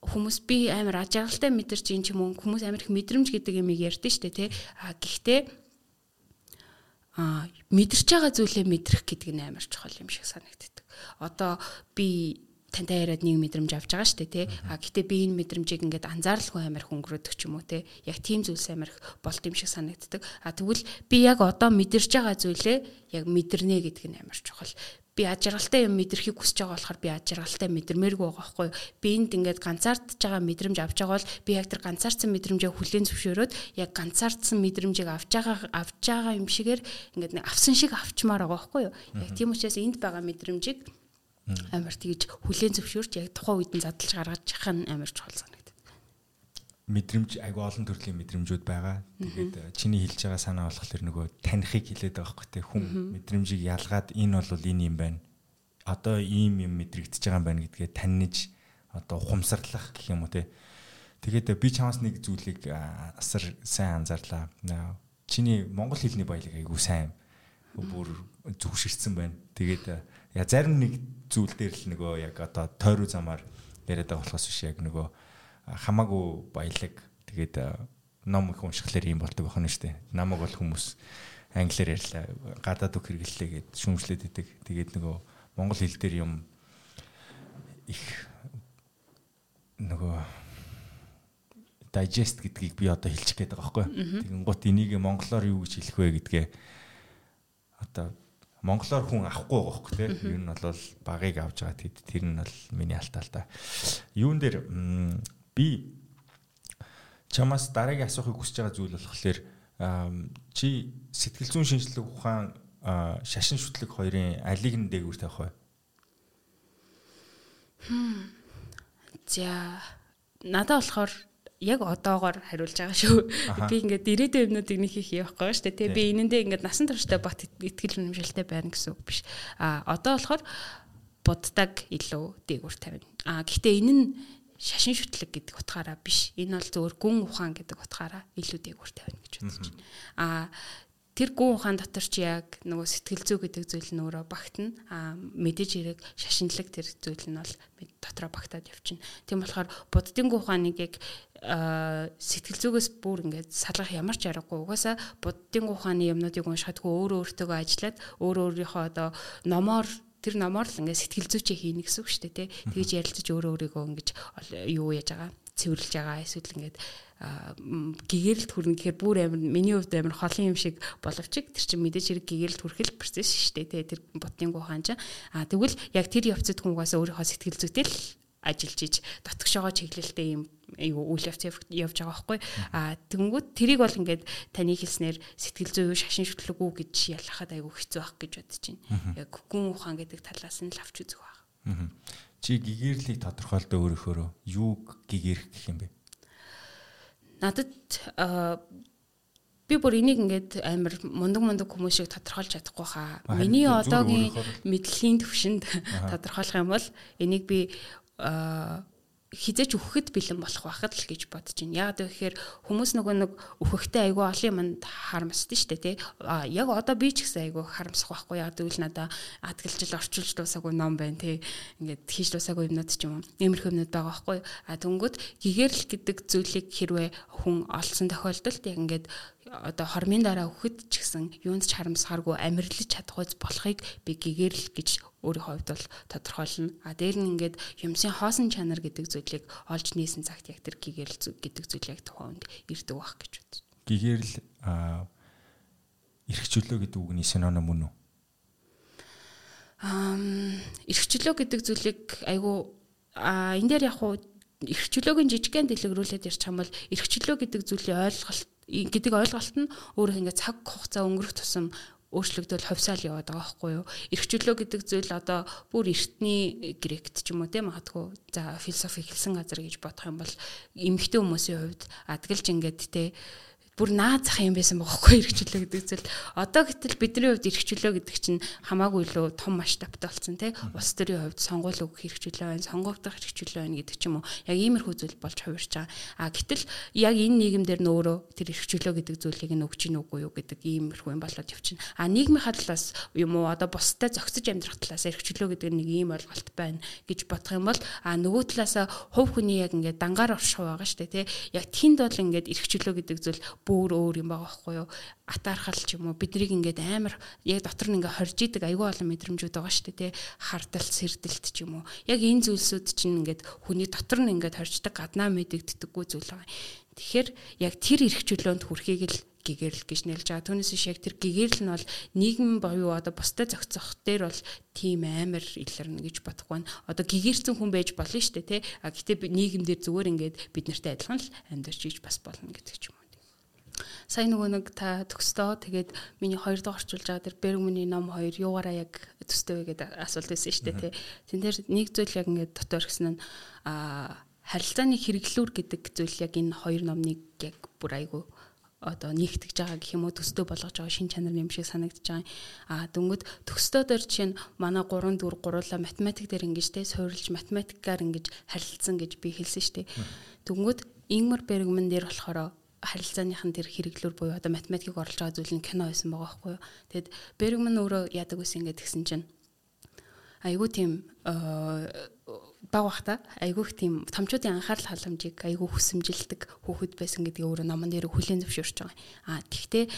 хүмүүс би амар ажиглалтай мэдэрч ин ч юм уу хүмүүс амар их мэдрэмж гэдэг юмыг ярьдэн штэ тий. А гэхдээ а мэдэрч байгаа зүйлээ мэдрэх гэдэг нь амар чухал юм шиг санагддаг. Одоо би тантай яриад нэг мэдрэмж авч байгаа шүү дээ тий. А гэтээ би энэ мэдрэмжийг ингээд анзааралгүй амар хөнгөрөөдөг ч юм уу тий. Яг тийм зүйлс амар их болт юм шиг санагддаг. А тэгвэл би яг одоо мэдэрч байгаа зүйлээ яг мэдэрнэ гэдэг нь амар чухал би ажиргалтай юм мэдрэхийг хүсэж байгаа болохоор би ажиргалтай мэдэрмээргүй байгаа байхгүй би энд ингээд ганцаардж байгаа мэдрэмж авч байгаа бол би яг тэр ганцаардсан мэдрэмжээ хүлээн зөвшөөрөөд яг ганцаардсан мэдрэмжийг авч байгаа авч байгаа юм шигээр ингээд нэг авсан шиг авчмаар байгаа байхгүй юу яг тийм учраас энд байгаа мэдрэмжийг амар тэгж хүлээн зөвшөөрч яг тухайн үед нь задлж гаргаж явах нь амар чухал санагдав. Мэдрэмж айгу олон төрлийн мэдрэмжүүд байгаа. Тэгээд э, чиний хэлж байгаа санаа болохоор нөгөө танихыг хэлээд байгаа хөөхтэй хүн мэдрэмжийг ялгаад энэ бол энэ юм байна. Одоо ийм юм мэдрэгдэж байгаа юм байна гэдгээ таньж одоо ухамсарлах гэх юм уу те. Тэгээд э, би чамаас нэг зүйлийг асар сайн анзаарлаа. Чиний монгол хэлний баялаг айгу сайн бүр зүгшэрсэн байна. Тэгээд э, я зарим нэг зүйл дээр л нөгөө яг одоо тойруу замаар яриад байгаа болохоос биш яг нөгөө хамаагүй баялаг тэгээд ном их уншихлаар юм болдог байна шүү дээ. Намайг бол хүмүүс англиар ярьлаа гадаад үг хэрэглэлээ гэд шүүмжлээд идэг. Тэгээд нөгөө монгол хэл дээр юм их нөгөө digest гэдгийг би одоо хэлчих гээд байгаа байхгүй. Тэгэн гут энийг монголоор юу гэж хэлэх вэ гэдгээ одоо монголоор хүн авахгүй байгаа хөөхгүй тийм ер нь бол багыг авж байгаа тэд тэр нь бол миний да. Юун дээр би чамаас дараагийн асуухыг хүсэж байгаа зүйл болохоор чи сэтгэл зүйн шинжилгээ ухаан шашин шүтлэг хоёрын алиг нь дээгүүр тавих вэ? За надад болохоор яг одоогоор хариулж байгаа шүү. Би ингээд ирээдүйн юмнуудыг нэг их явахгүй шүү дээ. Тэгээ би энэндээ ингээд насан туршдаа бат итгэл үнэмшилтэй байна гэсэн үг биш. А одоо болохоор буддаг илүү дээгүүр тавина. А гэхдээ энэ нь шашин шүтлэг гэдэг утгаараа биш. Энэ бол зөвөр гүн ухаан гэдэг утгаараа илүү дээгүүр тавина гэж бодож байна. А тэр гүн ухаан дотор ч яг нөгөө сэтгэл зүй гэдэг зүйл нь өөрөө багтана. А мэдээж хэрэг шашинлаг тэр зүйл нь бол дотроо багтаад явчихна. Тийм болохоор буддын гүн ухааныг яг сэтгэл зүгээс бүр ингээд салгах ямар ч аргагүй. Угаасаа буддын ухааны юмнуудыг уншихад өөрөө өөртөө ажиллаад өөрөө өөрийнхөө одоо номоор тэр номоор л ингээд сэтгэл зүйчээ хийнэ гэсэн үг шүү дээ тий. Тэгж ярилцаж өөрөө өөрийгөө ингэж юу яаж байгаа цэвэрлж байгаа эсвэл ингээд гэгэрэлт хүрнэ гэхээр бүр амар миний хувьд амар холын юм шиг боловч тэр чинь мэдээж хэрэг гэгэрэлт хүрхэл процесс шүү дээ тэр ботын гухан чинь. А тэгвэл яг тэр явцад хүмүүгээс өөрийнхөө сэтгэл зүйтэй л ажиллаж иж дотгошоогоо чиглэлтэй юм юу үйл явц явж байгаа байхгүй. А тэнгүүд тэрийг бол ингээд таны хэлснээр сэтгэл зүй шашин шүтлэг үү гэж ялахад айгүй хэцүү байх гэж бодож байна. Яг гүн ухаан гэдэг талаас нь л авч үзэх байх. Чи гэгээрлийг тодорхойлдоо өөрөөхөө юу гэгээрх гэх юм бэ надад би бүр энийг ингээд амар мундаг мундаг хүмүүс шиг тодорхойлж чадахгүй хаа. Миний одоогийн мэдлэгийн төвшөнд тодорхойлох юм бол энийг би хизээч өөхөд бэлэн болох байхад л гэж бодож байна. Яг гэхээр хүмүүс нөгөө нэг өөхөхтэй айгүй олон юмд харамсдаг шүү дээ тий. А яг одоо би ч гэсэн айгүй харамсах байхгүй. Яг тэгвэл надаа адгалжил орчуулж дуусаагүй ном байна тий. Ингээд хийж дуусаагүй юмнууд ч юм уу. Иймэрхүү юмнууд байгаа байхгүй. А тэнгүүд гэгэрл гэдэг зүйлийг хэрвээ хүн олсон тохиолдолд яг ингээд одоо хормын дараа өгөхөд ч гэсэн юунд ч харамсахааргүй амьдралж чадах үз болохыг би гэгэрл гэж өөрийнхөө хувьд бол тодорхойлно. А дээр нь ингээд юмсын хоосон чанар гэдэг зүйлийг олж нээсэн цагт яг тэр гэгэрл гэдэг зүйл яг тухайд ирдэг байх гэж бодсон. Гэгэрл эрхчлөө гэдэг үгний синоним мөн үү? Ам эрхчлөө гэдэг зүйлийг айгу а энэ дээр яг хуу эрхчлөөгийн жижигхэн дэлгэрүүлээд ярьчих юм бол эрхчлөө гэдэг зүйлийн ойлголт гэдэг ойлголт нь өөрөө ингээд цаг хугацаа өнгөрөх тусам өөрчлөгдөөл хувьсаал яваад байгаа байхгүй юу. Ирхчлөө гэдэг зүйл одоо бүр эртний грект ч юм уу тийм магадгүй за философи хэлсэн газар гэж бодох юм бол эмэгтэй хүмүүсийн хувьд адгалж ингээд те бүр наазах юм байсан бохоггүй эргчлөө гэдэг зүйл. Одоо гэтэл бидний хувьд эргчлөө гэдэг чинь хамаагүй илүү том масштабтай болсон тий. Улс төрийн хувьд сонгуул өгөх эргчлөө байна, сонгогдох эргчлөө байна гэдэг ч юм уу. Яг иймэрхүү зүйл болж хувирч байгаа. А гэтэл яг энэ нийгэмдэр нь өөрөө тэр эргчлөө гэдэг зүйлийг нь өгч ийн үгүй юу гэдэг иймэрхүү юм болоод явчихна. А нийгмийн хадлаас юм уу одоо бусдад зохицож амьдрах талаас эргчлөө гэдэг нэг ийм ойлголт байна гэж бодох юм бол а нөгөө талаас хувь хүний яг ингээд дангаар орших байгаа шүү дээ тий. Яг тэнд бол ингээд эргчлөө гэдэг зүйл бүр өөр юм байгаа байхгүй юу атаархал ч юм уу биднийг ингээд амар яг дотор нь ингээд хорж идэг айгүй олон мэдрэмжүүд байгаа шүү дээ тий хардалт сэрдэлт ч юм уу яг энэ зүйлсүүд чинь ингээд хүний дотор нь ингээд хорждаг гаднаа мэдэгддэггүй зүйл байгаа тэгэхээр яг тэр эрх чөлөөнд хүрэхийг л гэгэрл гэж нэлж байгаа. Түүнээс биш яг тэр гэгэрл нь бол нийгэм боيو одоо бусдад зохицох дээр бол тийм амар илэрнэ гэж бодохгүй байна. Одоо гэгэрсэн хүн байж болно шүү дээ тий. А гэтээ нийгэмдэр зүгээр ингээд бид нартай адилхан л амьдарч иж бас болно гэдэг ч юм сая нөгөө нэг та төгстөө тэгээд миний хоёр дахь орчуулж байгаа тэр Бергманы ном хоёр юугаараа яг төстэй вэ гэдэг асуулт байсан шүү дээ тий. Тэн дээр нэг зүйл яг ингээд дотор гисэн нь а харилцааны хэрэглүүр гэдэг зүйл яг энэ хоёр номныг яг бүр айгүй одоо нэгтгэж байгаа гэх юм уу төстөө болгож байгаа шин чанар юм шиг санагдаж байгаа. А дөнгөд төстөө дээр жишээ нь манай 3 4 гуруула математик дээр ингэж те суурилж математикаар ингэж харилцсан гэж би хэлсэн шүү дээ. Дөнгөд Ингмар Бергман дээр болохоор харилцааныхын тэр хэрэглүүр буюу одоо математикийг оруулж байгаа зүйл нь кино байсан байгаа байхгүй юу. Тэгэд Бергман өөрөө яадаг байсан ингээд тэгсэн чинь айгүй тийм баг бахта айгүйх тийм томчуудын анхаарал халамжийг айгүй хүсэмжилдэг хүүхэд байсан гэдгийг өөрөө номон дээр хүлээн зөвшөөрч байгаа. Аа тэгвэл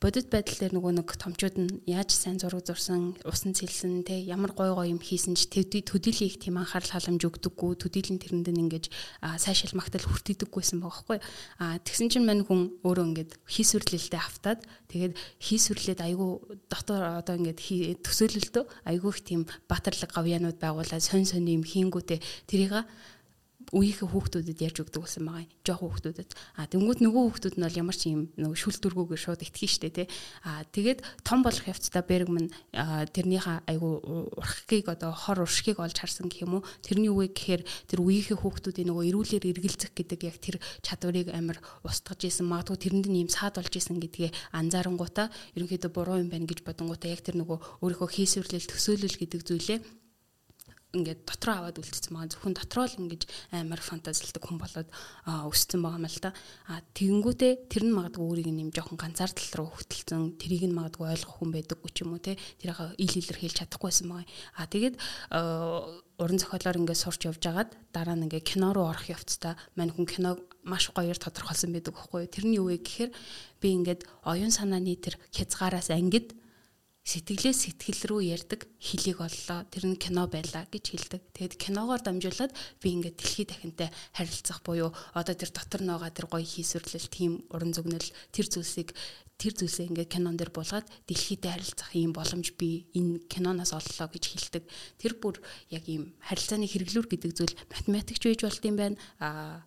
бодит байдал дээр нөгөө нэг томчууд нь яаж сайн зураг зурсан, усан цэлсэн, те ямар гой гой юм хийсэн ч төдийлийг тийм анхаарал халамж өгдөггүй, төдийлэн тэрэнд нь ингэж сайшаал магтал хүртээдэггүйсэн байгаа байхгүй. А тэгсэн чинь мань хүн өөрөө ингэж хийсвэрлэлтэй автаад тэгээд хийсвэрлээд айгүй дотор одоо ингэж төсөөлөлтөө айгүй их тийм баатарлаг гавьяанууд байгуулаад сонь сонь юм хийнгүүтээ тэрийг үеийнхээ хүүхдүүдэд ярьж өгдөг гэсэн байгаа юм. Жохоо хүүхдүүдэд. А тэнгууд нөгөө хүүхдүүд нь бол ямар ч юм нөгөө шүлтүргүүгээр шууд итгэх штэ тий. А тэгээд том болох явцдаа Бергман тэрнийхээ айгу урхгийг одоо хор уршгийг олж харсан гэх юм уу. Тэрний үе гэхээр тэр үеийнхээ хүүхдүүдийн нөгөө эрүүлэр эргэлзэх гэдэг яг тэр чадварыг амар устгаж исэн. Магадгүй тэрэнд нь юм саад болж исэн гэдгээ анзаарангуудаа ерөнхийдөө буруу юм байна гэж бодонгуудаа яг тэр нөгөө өөрийнхөө хийсвэрлэл төсөөлөл гэдэг зүйлээ ингээд дотроо аваад үлдсэн байгаа зөвхөн дотроо л ингэж амар фантазилдаг хүн болоод өссөн байгаа юм л да. А тэгэнгүүтээ тэр нь магадгүй өөрийг нэм жоохон ганцаардал руу хөтөлсөн тэрийг нь магадгүй ойлгох хүн байдаггүй ч юм уу те тэрийг ил илэр хэлж чадахгүйсэн байгаа. А тэгээд уран зохиолоор ингээд сурч явж агаад дараа нь ингээд кино руу орох явцдаа мань хүн киног маш гоёор тодорхойлсон байдаг байхгүй юу. Тэрний юу вэ гэхээр би ингээд оюун санааны тэр хязгаараас ангид сэтгэлээ сэтгэл рүү ярддаг хөлийг оллоо. Тэр нь кино байлаа гэж хэлдэг. Тэгэд киногоор дамжуулаад би ингээд дэлхий дахинтай харилцах буюу одоо тэр дотор ногоо тэр гоё хийсвэрлэл, тийм уран зөгнөл тэр зүйлсийг тэр зүйлсээ ингээд кинон дээр буулгаад дэлхийдээ харилцах ийм боломж би энэ киноноос оллоо гэж хэлдэг. Тэр бүр яг ийм харилцааны хэрэглүүр гэдэг зүйл математикч байж болт юм байна. Аа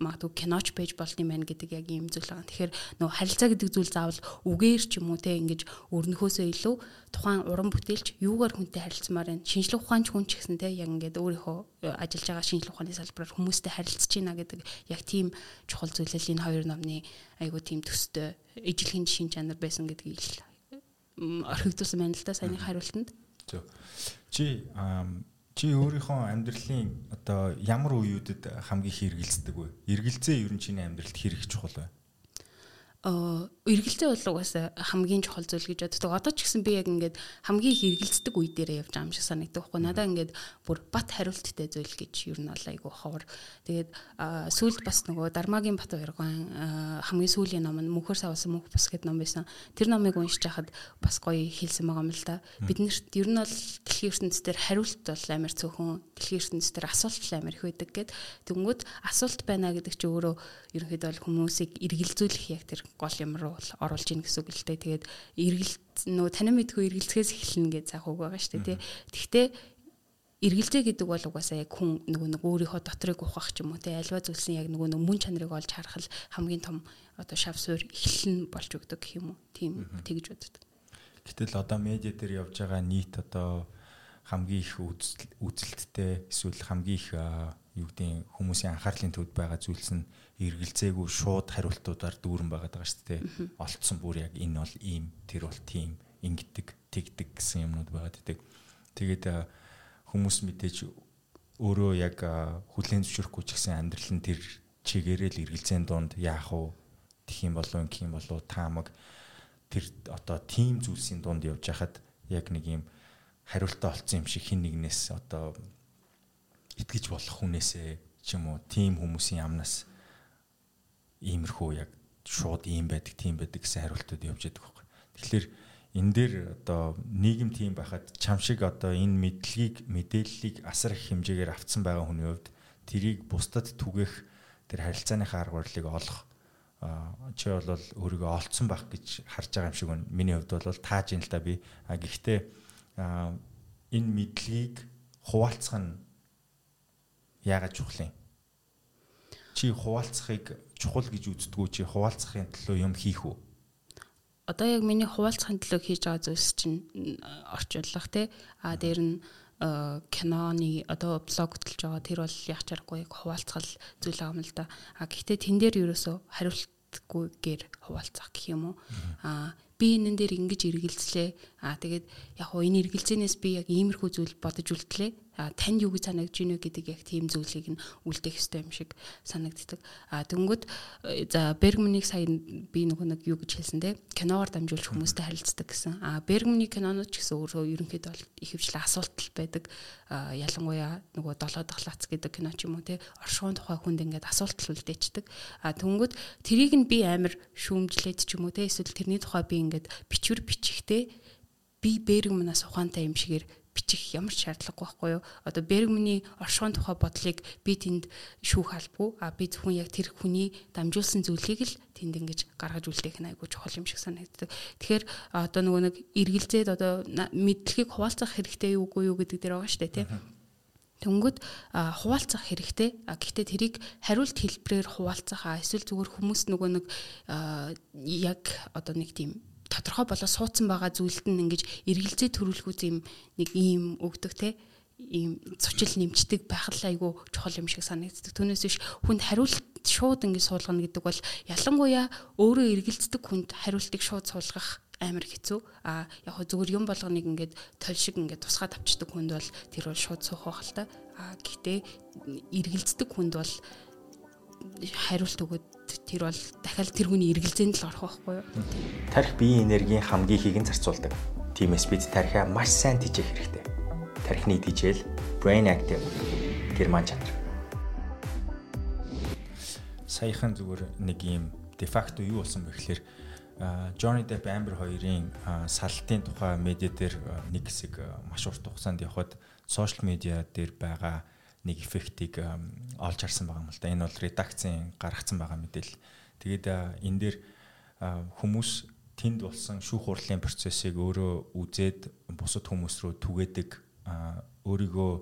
магадгүй киноч байж болт юм байна гэдэг яг ийм зүйл байгаа. Тэгэхээр нөгөө харилцаа гэдэг зүйл заавал үгээр ч юм уу те ингэж өрнөхөөсөө илүү тухайн уран бүтээлч юугаар хүнтэй харилцмаар байна. Шинжлэх ухаанч хүн ч гэсэн те яг ингээд өөрийнхөө э, ажиллаж байгаа шинжлэх ухааны салбараар хүмүүстэй харилцаж байна гэдэг яг тийм чухал зүйлэл энэ хоёр номны айгуу тийм төстэй ижлэхэн шин чанар байсан гэдгийг л орхигдуулсан байна л да саяны хариултанд. Чи Чи өөрийнхөө амьдралын одоо ямар үеүүдэд хамгийн их эргэлздэг вэ? Эргэлзээ ер нь чиний амьдралд хэрэг чухал вэ? Аа эргэлзээ бол угаасаа хамгийн чухал зүйл гэж боддог. Одоо ч гэсэн би яг ингээд хамгийн их эргэлздэг үе дээрээ явж байгаа юм шиг санагддаг байхгүй. Надаа ингээд бүр бат хариулттай зүйл гэж юу нь бол айгу ховор. Тэгээд сүүлд бас нөгөө Дармагийн бат баяргаан хамгийн сүүлийн ном нь мөнхөр савсан мөнх бас гэдэг ном байсан. Тэр номыг уншиж хахад бас гоё хэлсэн байгаа юм л да. Биднэрт ер нь бол дэлхийн ертөнцийн дээр хариулт бол амар цөөхөн, дэлхийн ертөнцийн дээр асуулт амар их байдаг гэд. Тэнгүүд асуулт байна гэдэг чи өөрөө ерөнхийдөө хүмүүсийг эргэлзүүлэх яг тэр гол юм руу оруулж ийн гэсэн үг л дээ. Тэгээд эргэл нөгөө танин мэдгүй эргэлзэхээс эхэлнэ гэж заах үг байгаа шүү дээ. Тэгтээ эргэлзээ гэдэг бол угаасаа яг хүн нөгөө нэг өөрийнхөө дотрыг ухах ч юм уу те альва зүйлсэн яг нөгөө нэг мөн чанарыг олж харах хамгийн том одоо шав суур эхлэн болж өгдөг гэх юм уу тийм тэгж боддог. Гэтэл одоо медиа дээр явж байгаа нийт одоо хамгийн их үзэлттэй эсвэл хамгийн их юу гэдэг хүмүүсийн анхаарлын төвд байгаа зүйлс нь эргэлзээгүй шууд хариултуудаар дүүрэн байгаад байгаа шүү дээ. Олцсон бүр яг энэ бол ийм, тэр бол тийм, ингэдэг, тэгдэг гэсэн юмнууд байгаад байдаг. Тэгээд хүмүүс мэдээж өөрөө яг хүлэн зөвшөөрөхгүй ч гэсэн амьдрал нь тэр чигээрээ л эргэлзээний донд яах вэ? Тэх юм болов гэх юм болов таамаг тэр одоо тийм зүйлсийн донд явж хахад яг нэг юм хариултаа олцсон юм шиг хин нэгнээс одоо итгэж болох хүнээсээ ч юм уу тийм хүмүүсийн амнаас иймэрхүү яг шууд ийм байдаг, тийм байдаг гэсэн хариултууд явж байдаг байхгүй. Тэгэхээр энэ дээр одоо нийгэм тийм байхад чам шиг одоо энэ мэдлэгийг мэдээллийг асар их хэмжээгээр авцсан байгаа хүний хувьд тэрийг бусдад түгэх тэр харилцааныхаа арга барилыг олох чи бол өөрийгөө олцсон байх гэж харж байгаа юм шиг байна. Миний хувьд бол тааж ин л да би. А гэхдээ энэ мэдлэгийг хуваалцах нь яагаад чухал юм? Чи хуваалцахыг чухал гэж үздэггүй чи хуваалцахын төлөө юм хийх үү? Одоо яг миний хуваалцахын төлөө хийж байгаа зүйлс чинь орчуулах тий. А дээр нь киноны одоо блог хөтлж байгаа тэр бол яг чаргагүй хуваалцах зүйл байгаа юм л да. А гэхдээ тэн дээр ерөөсөө хариултгүйгээр хуваалцах гэх юм уу? А би энэ дээр ингэж эргэлзлээ. Аа тэгээд яг хоо энэ эргэлзэнээс би яг иймэрхүү зүйл бодож үлдлээ танд юу гэж санагдж байна вэ гэдэг яг тийм зүйлийг нь үлдээх ёстой юм шиг санагддаг. А тэнгүүд э, за Бергманийг сая би нөгөө нэг юу гэж хэлсэн те киноор дамжуулж хүмүүстэй харилцдаг гэсэн. А Бергманы кинонууд ч гэсэн өөрөө ерөнхийдөө ихэвчлэн асуултал байдаг. Ялангуяа нөгөө долоо дахь лац гэдэг кино ч юм уу те оршихуун тухай хүнд ингээд асуултал үлдээчдэг. А тэнгүүд тэрийг нь би амар шүүмжлээд ч юм уу те эсвэл тэрний тухай би ингээд бичвэр бичихтэй би Бергманаас ухаантай юм шигээр бичих ямар ч шаардлагагүй байхгүй юу. Одоо Бергманы оршихуун тухай бодлыг би тэнд шүүх албагүй. А би зөвхөн яг тэр хүний дамжуулсан зүйлийг л тэнд ингэж гаргаж үлдээх нь айгүй чухал юм шиг санагддаг. Тэгэхээр одоо нөгөө нэг эргэлзээд одоо мэдлэгийг хуваалцах хэрэгтэй юугүй юу гэдэг дээр байгаа шүү дээ тий. Тэнгүүд хуваалцах хэрэгтэй. Гэхдээ тэрийг хариулт хэлбэрээр хуваалцах эсвэл зүгээр хүмүүс нөгөө нэг яг одоо нэг тийм тодорхой болоо суудсан байгаа зүйлд нь ингэж эргэлзээ төрүүлэхүүц юм нэг ийм өгдөг те ийм цочил нэмчдэг байх л айгүй чухал юм шиг санагддаг. Түүнээс биш хүнд хариулт шууд ингэ суулгана гэдэг бол ялангуяа өөрөө эргэлздэг хүнд хариултыг шууд суулгах амар хэцүү. А яг хөө зүгээр юм болгоныг ингээд толь шиг ингээд тусгаа тавьчдаг хүнд бол тэр бол шууд суух байх л та. А гэхдээ эргэлздэг хүнд бол хариулт өгöd тэр бол дахиад тэр хүний эргэлзээнд л орох байхгүй юу? Тарих биеийн энергийн хамгийн ихийг нь зарцуулдаг. Тиймээс бид тарихаа маш сайн тижээх хэрэгтэй. Тархины тижэл brain active герман чанар. Саяхан зүгээр нэг юм дефакто юу болсон бэ гэхээр Johnny Depp Amber хоёрын салтын тухай медиа дээр нэг хэсэг маш урт хугацаанд явхад сошиал медиа дээр байгаа нэг эффектийг олж харсан байгаа юм л да. Энэ бол редакцийн гаргацсан байгаа мэдээлэл. Тэгээд энэ дээр хүмүүс тэнд болсон шүүх хурлын процессыг өөрөө үзээд бусад хүмүүс рүү түгээдэг өөрийгөө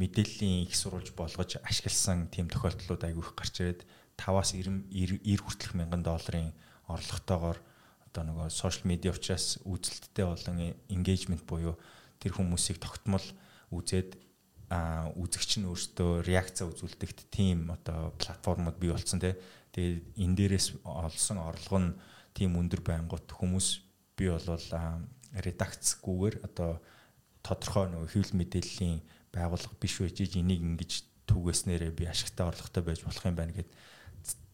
мэдээллийн их сурвалж болгож ашигласан тийм тохиолдлууд айгүй их гарч ирээд 5-аас 90 хүртэлх мянган долларын орлоготойгоор одоо нөгөө сошиал медиа учраас үзэлттэй болон engagement буюу тэр хүмүүсийг тогтмол үзээд үзэгч нь өөртөө реакц үзүүлдэгт тийм одоо платформуд бий болсон тий. Тэгээд энэ дээрээс олсон орлого нь тийм өндөр байнгут хүмүүс би болвол редакцгүйгээр одоо тодорхой нөгөө хэвлэл мэдээллийн байгууллага биш байж энийг ингэж түгээснээрээ би ашигтай орлоготой байж болох юм байна гэд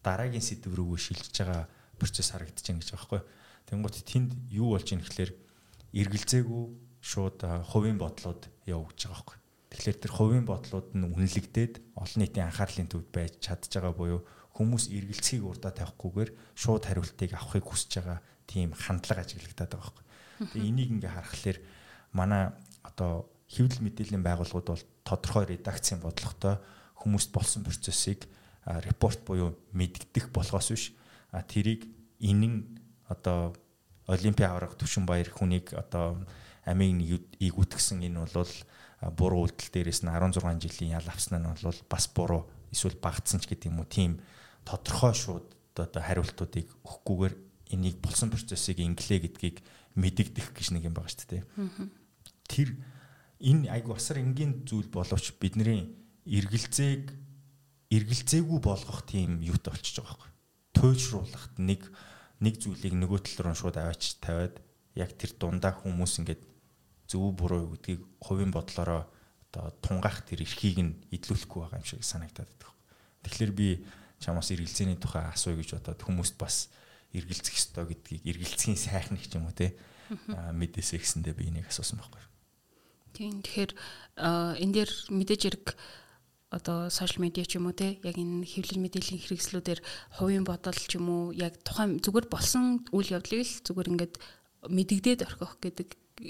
дараагийн сэдв рүүгээ шилжиж байгаа процесс харагдаж байна гэж байгаа байхгүй. Тэнгуут тэнд юу болж ийн гэхлээр эргэлзээгүй шууд хувийн бодлоод явагдаж байгаа байхгүй. Тэгэхээр тэр хувийн бодлууд нь үнэлэгдээд олон нийтийн анхаарлын төвд байж чадж байгаа буюу хүмүүс эргэлцгийг урдаа тавихгүйгээр шууд хариултыг авахыг хүсэж байгаа тийм хандлага ажиглагдаад байгаа байхгүй. Тэгээ энийг ингээ харахаар манай одоо хэвлэл мэдээллийн байгууллагууд бол тодорхой редакцийн бодлоготой хүмүүст болсон процессыг репорт буюу мэддэх болгоос биш тэрийг энэн одоо Олимпийн авраг Түшин Баяр хүнийг одоо амийг игүтгсэн энэ бол буруу үйлдэл дээрээс нь 16 жилийн ял авсан нь бол бас буруу эсвэл багтсан ч гэдэг юм уу тийм тодорхой шууд одоо хариултуудыг өгөхгүйгээр энийг болсон процессыг инглээ гэдгийг мэдэгдэх гэж нэг юм байгаа шүү дээ. Тэр энэ айгу асар энгийн зүйл боловч бидний эргэлзээг эргэлзээгүй болгох тийм юутай болчихж байгаа байхгүй. Туйлшруулахад нэг нэг зүйлийг нөгөө тал руу шууд аваач тавиад яг тэр дундаа хүмүүс ингээд зөв буруу гэдгийг хувийн бодлороо одоо тунгаах тэр эрхийг нь идлүүлэхгүй байгаа юм шиг санагдаад байдаг. Тэгэхээр би чамаас эргэлзээний тухай асууя гэж бодоод хүмүүст бас эргэлзэх ёстой гэдгийг эргэлзхийн сайхныг ч юм уу те мэдээсэй гэсэндээ би энийг асуусан байхгүй. Тийм тэгэхээр энэ дээр мэдээж хэрэг одоо сошиал медиа ч юм уу те яг энэ хэвлэл мэдээллийн хэрэгслүүдээр хувийн бодол ч юм уу яг тухайн зүгээр болсон үйл явдлыг л зүгээр ингээд мэдэгдээд орхих гэдэг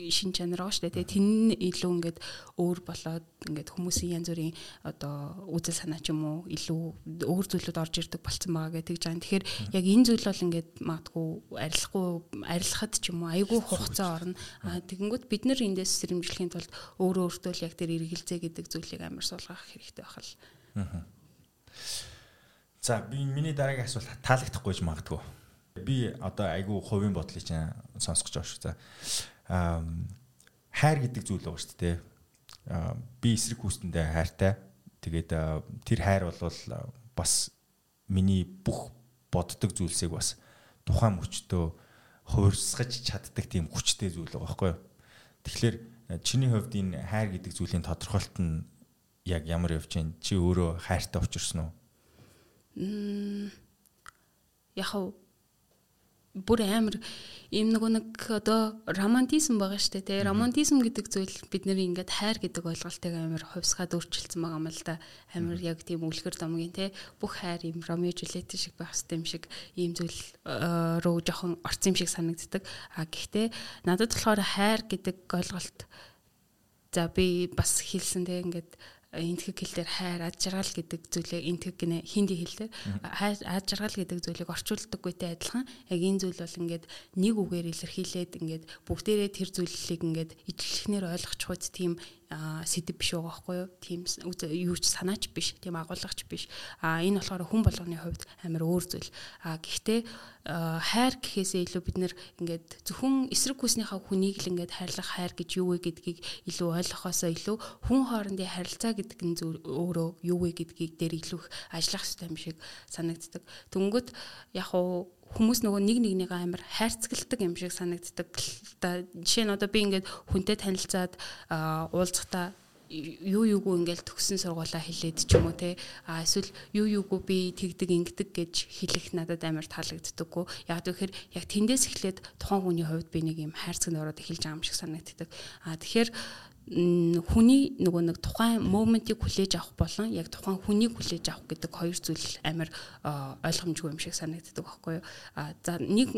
шин чанар байгаа шүү дээ. Тэгээ тэн илүү ингээд өөр болоод ингээд хүмүүсийн янз бүрийн одоо үзэл санаа ч юм уу илүү өөр зүйлүүд орж ирдэг болцсон байгаа гэдэг жаа. Тэгэхээр яг энэ зүйл бол ингээд магадгүй арилахгүй арилахад ч юм уу айгүй хугацаа орно. Аа тэгэнгүүт бид нэр эндээс сэрэмжлэхийн тулд өөрөө өөртөө л яг тэр эргэлзээ гэдэг зүйлийг амар суулгах хэрэгтэй байх л. За би миний дараагийн асуулт таалагдахгүй ч магадгүй. Би одоо айгүй хувийн бодлыг чинь сонсгож байгаа шүү. За хайр гэдэг зүйл байгаа шүү дээ. Би эсрэг хүүстэндээ хайртай. Тэгээд тэр хайр бол бас миний бүх боддог зүйлсийг бас тухайн мөчтөө хувирсгаж чаддаг тийм хүчтэй зүйл байгаа байхгүй юу. Тэгэхээр чиний хувьд энэ хайр гэдэг зүйлийн тодорхойлт нь яг ямар явж байна? Чи өөрөө хайртай учирсан уу? Мм яг бүр амар ийм нөгөө нэг одоо романтизм байгаа шүү дээ. Тэгээ романтизм гэдэг зүйл бидний ингээд хайр гэдэг ойлголтыг амар хувьсгаад өөрчилсөн байгаа юм л да. Амар яг тийм үлгэр домгийн те бүх хайр ийм Ромео Жулиет шиг байх хэрэгтэй юм шиг ийм зүйл э, руу жоохон орцсон юм шиг санагддаг. А гэхдээ надад болохоор хайр гэдэг ойлголт за би бас хэлсэн те ингээд энтхэг хэл дээр хайр ад жаргал гэдэг зүйлээ энтхэг гинэ хинди хэл дээр хайр ад жаргал гэдэг зүйлийг орчуулдаггүйтэй адилхан. Яг энэ зүйл бол ингээд нэг үгээр илэрхийлээд ингээд бүгдээрээ тэр зүйлийг ингээд ижилхнэр ойлгочихвол тийм сэдв биш байгаа байхгүй юу? Тийм юу ч санаач биш, тийм агуулгач биш. А энэ болохоор хүн болгоны хувьд амар өөр зүйл. А гэхдээ хайр гэхээсээ илүү бид нэр ингээд зөвхөн эсрэг хүснийхаа хүнийг л ингээд хайрлах хайр гэж юу вэ гэдгийг илүү ойлгохоосоо илүү хүн хоорондын харилцаа гэдэг нь өөрөө юу вэ гэдгийг дээр илүү их ажиллах хэрэгтэй юм шиг санагддаг. Тэнгөт яг уу хүмүүс нөгөө нэг нэгнийгээ амар хайрцагладаг юм шиг санагддаг. Да жишээ нь одоо би ингээд хүнтэй танилцаад уулзахдаа юу юугүй ингээл төгсөн сургуулаа хэлээд ч юм уу те а эсвэл юу юугүй би тэгдэг ингэдэг гэж хэлэх надад амар таалагддаггүй яг тэгэхээр яг тэндээс эхлээд тухайн хүний хувьд би нэг юм хайрцагт ороод эхэлж байгаа юм шиг санагддаг а тэгэхээр хүний нөгөө нэг тухайн моментийг хүлээж авах болон яг тухайн хүнийг хүлээж авах гэдэг хоёр зүйл амар ойлгомжгүй юм шиг санагддаг байхгүй юу. За нэг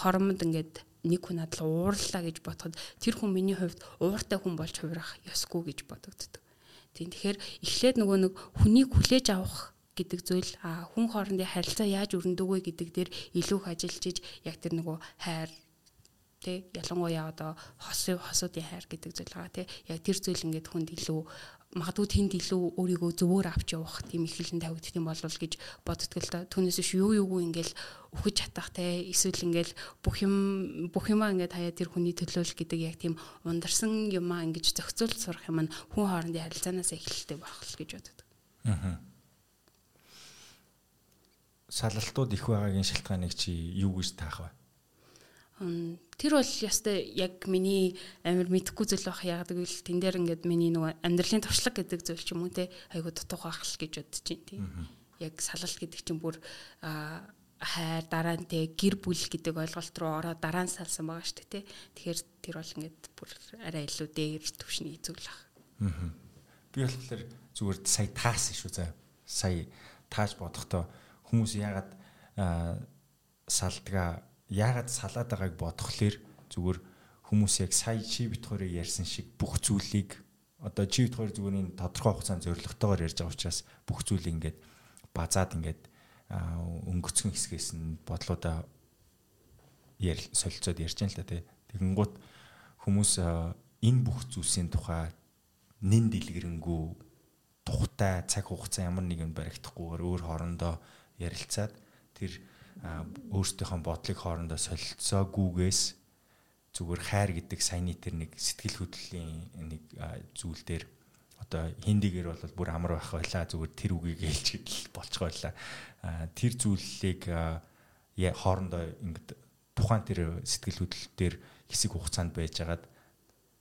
хоромд ингээд нэг хүн надад уурлаа гэж бодоход тэр хүн миний хувьд ууртай хүн болж хувирах ёсгүй гэж бодогддог. Тийм тэгэхээр эхлээд нөгөө нэг хүнийг хүлээж авах гэдэг зүйл хүн хоорондын харилцаа яаж өрнөдөг вэ гэдэг дээр илүү их ажиллаж яг тэр нөгөө хайр тий ялангуяа одоо хос хосуудын хайр гэдэг зүйл байгаа тий яг тэр зүйл ингээд хүнд илүү магадгүй тэнд илүү өөрийгөө зөвөр авч явах тийм их хилэн тавигдчих юм болов гэж боддог л да түүнээс биш юу юугүй ингээл өгөж чадах те эсвэл ингээл бүх юм бүх юмаа ингээд хаяа тэр хүний төлөөл гэдэг яг тийм ундарсан юмаа ингэж зохицуул сурах юм нь хүн хоорондын харилцаанаас эхэлдэг байх л гэж боддог. Аа. Салалтууд их байгаагийн шалтгааныг чи юу гэж таах вэ? Тэр бол ястай яг миний амир мэдхгүй зүйл байх яагаад гэвэл тэн дээр ингээд миний нөгөө амьдралын туршлага гэдэг зүйл ч юм уу те айгу дутуух байх л гэж бодож байна тийм. Яг салалт гэдэг чинь бүр хайр дараа нь те гэр бүл гэдэг ойлголт руу ороод дараа нь салсан байгаа шүү дээ те. Тэгэхээр тэр бол ингээд бүр арай илүү дээр төвшний зүйл. Аа. Би болохоор зүгээр сая таасан шүү заа. Сая тааж бодохдоо хүмүүс яагаад салдгаа яагаад салаад байгааг бодхолоор зүгээр хүмүүс яг сая чи битхорыг ярьсан шиг бүх зүйлийг одоо чи битхор зүгээр энэ тодорхой хугацаанд зоригтойгоор ярьж байгаа учраас бүх зүйлийг ингээд базаад ингээд өнгөцгөн хэсгээс нь бодлуудаа ярил солилцоод ярьж байна л та тий. Тэгэнгუთ хүмүүс энэ бүх зүйлсийн тухай нэн дэлгэрэнгүй тухтай цаг хугацаа ямар нэгэн баригдахгүйгээр өөр хоорондоо ярилцаад тэр өөрсдийнхөө бодлыг хоорондоо солилцоогүйгээс зүгээр хайр гэдэг саяны тэр нэг сэтгэл хөдлөлийн нэг зүйл дээр одоо хиндигээр бол бүр амар байх байлаа. Зүгээр тэр үгийг хэлж гэдэл болчих байлаа. Тэр зүйлийг хоорондоо ингээд тухайн тэр сэтгэл хөдлөл дээр хэсэг хугацаанд байжгаад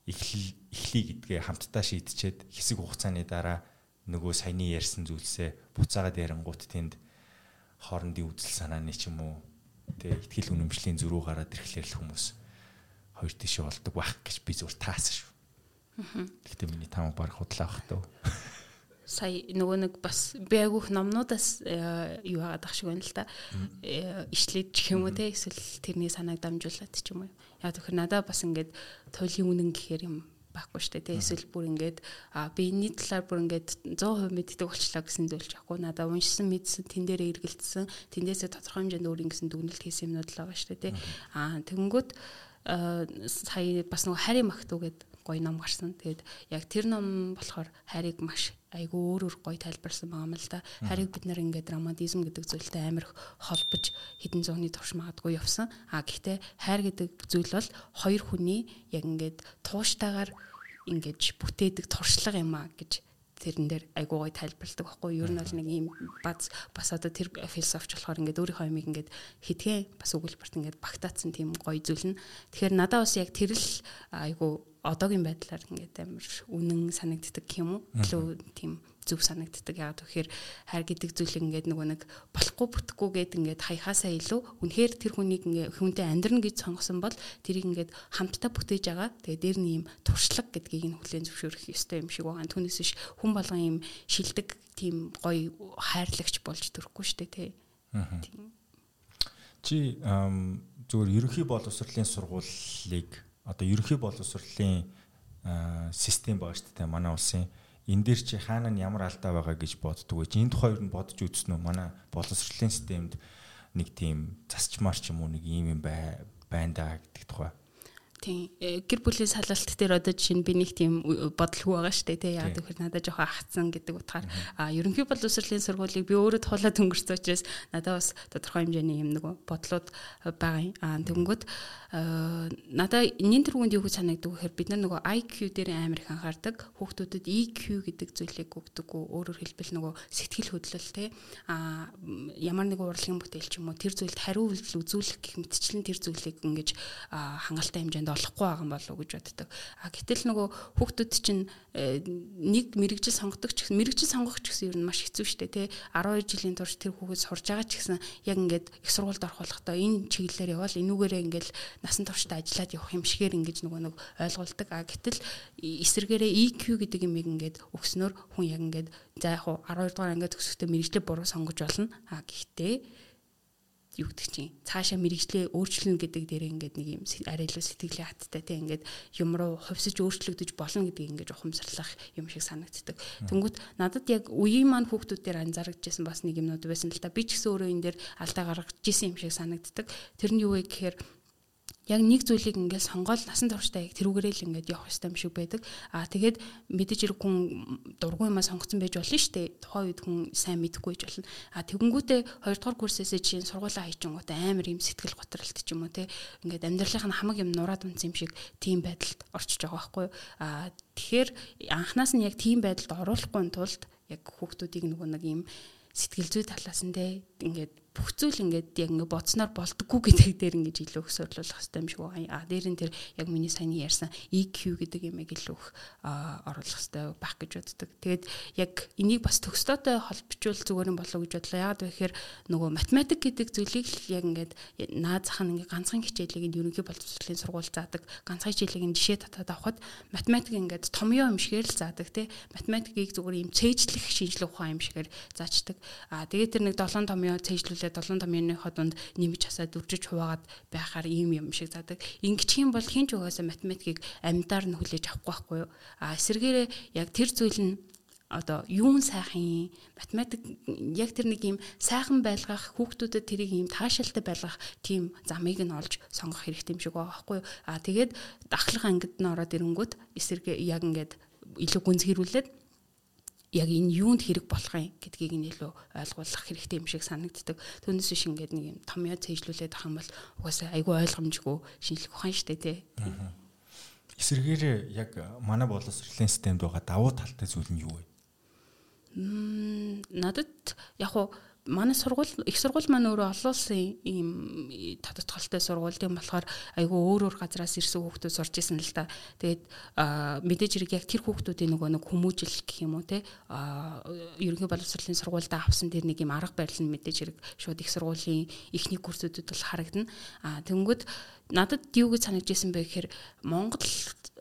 эхлэл эхлэе гэдгээ хамтдаа шийдчихэд хэсэг хугацааны дараа нөгөө саяны ярьсан зүйлсээ буцаагаад ярангуут тэнд хоорондын үзэл санааны ч юм уу тэгээ ихтгэл үнэмшлийн зөрүү гараад ирэхлээр л хүмүүс хоёр тишээ болдог байх гэж би зүгээр таасан шүү. Гэхдээ миний таамаг баг худлаа бах тав. Сая нөгөө нэг бас би айгүйх номнуудаас э, юу хаадаг ах шиг байна л да. Э, ишлээд ч юм уу те эсвэл тэрний санааг дамжуулаад ч юм уу. Яг тэгэхээр надаа бас ингээд туйлын үнэн гэхээр юм байхгүй шүү дээ. Эсвэл бүр ингээд а би энэний талаар бүр ингээд 100% мэддэг болчлаа гэсэн зүйлч яахгүй. Надаа уншсан мэдсэн тэн дээр эргэлдсэн тэндээсээ тодорхой хэмжээнд өөр ингэсэн дүгнэлт хийсэн юмнууд л байгаа шүү дээ. А тэгэнгүүт сая бас нөгөө харийн магтуу гэдэг гоё ном гарсан. Тэгээд яг тэр ном болохоор хайрыг маш айгүй өөр өөр гоё тайлбарлсан байгаа юм л да. Хайрыг бид нэр ингээд романтизм гэдэг зүйлтэй амар их холбож хэдэн зууны турш магадгүй явсан. А гэхдээ хайр гэдэг зүйл бол хоёр хүний яг ингээд тууштайгаар ингэж бүтээдэг туршлага юм а гэж тэрэн дээр айгуу гой тайлбарладаг байхгүй юу? Ер нь бол нэг ийм бац бас одоо тэр философч болохоор ингээд өөрийнхөө юмыг ингээд хитгэн бас өгүүлбэрт ингээд багтаацсан тийм гоё зүйл нь. Тэгэхээр надад бас яг тэр л айгуу одоогийн байдлаар ингээд амар үнэн санагддаг юм уу? Илүү тийм зүв санагддаг. Яг тэгэхээр хайр гэдэг зүйлийг ингээд нөгөө нэг болохгүй бүтэхгүй гэд ингээд хаяхаасаа илүү үнэхээр тэр хүнийг ингээд хүнтэй амьдрна гэж сонгосон бол тэрийг ингээд хамтдаа бүтээж байгаа. Тэгээ дээр нь ийм туршлага гэдгийг нь хүлээн зөвшөөрөх ёстой юм шиг байгаа. Түүнээс биш хүн болгон ийм шилдэг тийм гоё хайрлагч болж төрөхгүй шүү дээ тий. Чи зүгээр ерөнхий боловсролын сургуулийг одоо ерөнхий боловсролын систем байгаа шүү дээ манай улсын. Энэ дээр чи хаана нь ямар алдаа байгаа гэж боддөг вэ? Энэ тухай юу бодож үзсэн үү? Манай боловсролын системд нэг тийм засчмаар ч юм уу нэг юм юм байна да гэдэг тухай. Тийм э, гэр бүлийн салалт дээр одоо жишээ нь би нэг тийм бодлого байгаа шүү дээ тий. Яа гэхээр надад жоохон ахцсан гэдэг утгаар. А ерөнхий боловсролын сургуулийг би өөрөө туулаад өнгөрсөн учраас надад бас тодорхой хэмжээний юм нэг бодлоод байгаа юм а тэгэнгүүт надад энэний төрөнд юу гэж санагддаг гэхээр бид нар нөгөө IQ дээр амар их анхаардаг. Хүүхдүүдэд EQ гэдэг зүйлийг өгдөггүй өөрөөр хэлбэл нөгөө сэтгэл хөдлөл тий а ямар нэг урлагийн бүтээл ч юм уу? Тэр зүйлд хариу үзүүлэх гэх мэтчлэн тэр зүйлийг ингэж хангалттай хэмжээнд олохгүй байгаа юм болов уу гэж боддог. А гэтэл нөгөө хүүхдүүд чинь э, нэг мэрэгжил сонгодог ч гэсэн мэрэгжил сонгох ч гэсэн ер нь маш хэцүү шттэ тий 12 жилийн турш тэр хүүхэд сурж байгаа ч гэсэн яг ингээд их сургуульд орох болохдоо энэ чиглэлээр явал энүүгээрээ ингээд насан туршдаа ажиллаад явах юм шигээр ингэж нөгөө нэг ойлгуулдаг. А гэтэл эсэргээрээ EQ гэдэг юм ингээд өгснөөр хүн яг ингээд за яг 12 дугаар ангид төгсөхдөө мэрэгжлээ буруу сонгож болно. А гэхдээ юу гэдэг чинь цаашаа мэрэгжлээ өөрчлөнө гэдэг дээр ингээд нэг юм арай илүү сэтгэлийн хаттай тийм ингээд юм руу хувьсаж өөрчлөгдөж болно гэдгийг ингээд ухамсарлах юм шиг санагддаг. Тэнгүүт надад яг үеийн маань хүүхдүүд дээр анзаарчихсан бас нэг юмнууд байсан л та би ч гэсэн өөрөө энэ дээр алдаа гаргаж ирсэн юм шиг санагддаг. Тэр нь юу вэ гэхээр яг нэг зүйлийг ингээд сонгоод насан туршдаа яг тэрүүгээрээ л ингээд явах хэрэгтэй юм шиг байдаг. Аа тэгээд мэдээж хэрэг хүн дургүй юмаа сонгоцсон байж болно шүү дээ. Тухайн үед хүн сайн мэдэхгүй байж болно. Аа тэгэнгүүтээ 2 дугаар курсээс чинь сургуулаа хийчихэнгүүтээ амар юм сэтгэл готролт ч юм уу те. Ингээд амьдралынх нь хамаг юм нураад унсан юм шиг тийм байдалд орчиж байгаа байхгүй юу. Аа тэгэхээр анханаас нь яг тийм байдалд оруулахгүй тулд яг хүүхдүүдийг нөгөө нэг юм сэтгэл зүй талаас нь те ингээд бүх зүйл ингээд яг ингээд бодсноор болдоггүй гэдэг дээр ингээд илүү их сурлуулах хэрэгтэй юм шиг байгаа. А дээр нь тэр яг миний саяны ярьсан EQ гэдэг юмыг илүү их оруулах хэрэгтэй байх гэж боддог. Тэгээд яг энийг бас төгстөөтэй холбочвол зүгээр юм болов гэж бодлоо. Яагаад вэ гэхээр нөгөө математик гэдэг зүйлийг л яг ингээд наад зах нь ингээд ганцхан хичээлийг нь ерөнхий боловсролын сургууль заадаг. Ганцхан хичээлийг нь жишээ татаад авахад математик ингээд томьёо юм шигээр л заадаг тий. Математикийг зүгээр юм цээжлэх шинжлэх ухаан юм шигээр заачдаг. А тэгээд тэр нэг 7 томьёо цээжлүүлээд тэгээд 7 томьёоныхоо дунд нэмж хасаад үржиж хуваагаад байхаар ийм юм шиг задаг. Ингэчих юм бол хинч угаасаа математикийг амьдаар нь хүлээж авахгүй байхгүй юу? А эсвэргээрээ яг тэр зүйл нь одоо юун сайхан математик яг тэр нэг юм сайхан байлгах хүүхдүүдэд тэрийг юм таашаалтай байлгах тийм замыг нь олж сонгох хэрэгтэй юм шиг байгаа байхгүй юу а тэгээд дахлах ангид нь ороод ирэнгүүт эсэргээ яг ингээд илүү гүнзгийрүүлээд яг энэ юунд хэрэг болох юм гэдгийг нь илүү ойлгуулах хэрэгтэй юм шиг санагддаг. Түүнээс биш ингээд нэг юм томьёо цэжлүүлээд авах юм бол угаасаа айгүй ойлгомжгүй шинжлэх ухаан шүү дээ тий. Эсвэргээр яг манай боловсролын системд байгаа давуу талтай зүйл нь юу вэ? Мм надад яг хуу манай сургууль их сургууль маань өөрөө олон улсын ийм тодтголтой сургууль тийм болохоор айгүй өөр өөр газраас ирсэн хүүхдүүд сурч исэн л да. Тэгээд мэдээж хэрэг яг тэр хүүхдүүдийн нөгөө нэг хүмүүжил гэх юм уу те ерөнхий боловсролын сургуультай авсан тэр нэг юм арга барил нь мэдээж хэрэг шууд их сургуулийн ихний курсүүдэд бол харагдана. А тэнгүүд надад юу гэж санагдж исэн бэ гэхээр Монгол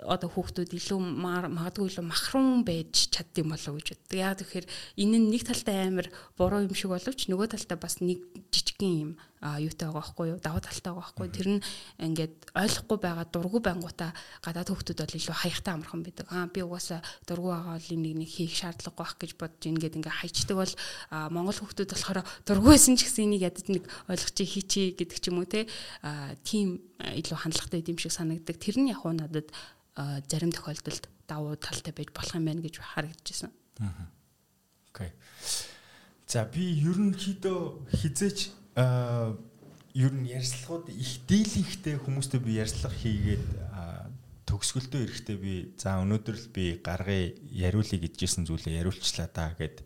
одоо хүүхдүүд илүү магадгүй илүү махрун байж чаддсан болов гэж боддог. Яг тэгэхээр энэ нь нэг талтай амар буруу юм шиг боловч нөгөө талтай бас нэг жижигхэн юм юутай байгаа байхгүй юу? Даваа талтай байгаа байхгүй. Тэр нь ингээд ойлгохгүй байгаа дургу байнгута гадаад хүүхдүүд бол илүү хаягтай амархан байдаг. Аа би угаасаа дургу байгаа бол нэг нэг хийх шаардлагагүй байх гэж бодож ингээд ингээд хайчдаг бол Монгол хүүхдүүд болохоор дургу байсан ч гэсэн энийг ядаж нэг ойлгож хийчээ гэдэг ч юм уу те. Тийм илүү хандлагатай юм шиг санагддаг. Тэр нь яг уу надад зарим тохиолдолд давуу талтай байж болох юм байна гэж харагдчихсан. Аа. Окей. За би ерөнхийдөө хизээч ер нь ярьцлагууд их дийлэнхтэй хүмүүстэй би ярьцлага хийгээд төгсгөлдөө эрэхтэй би за өнөөдөр л би гаргая яриулъя гэжсэн зүйлээ яриулчлаа да гэд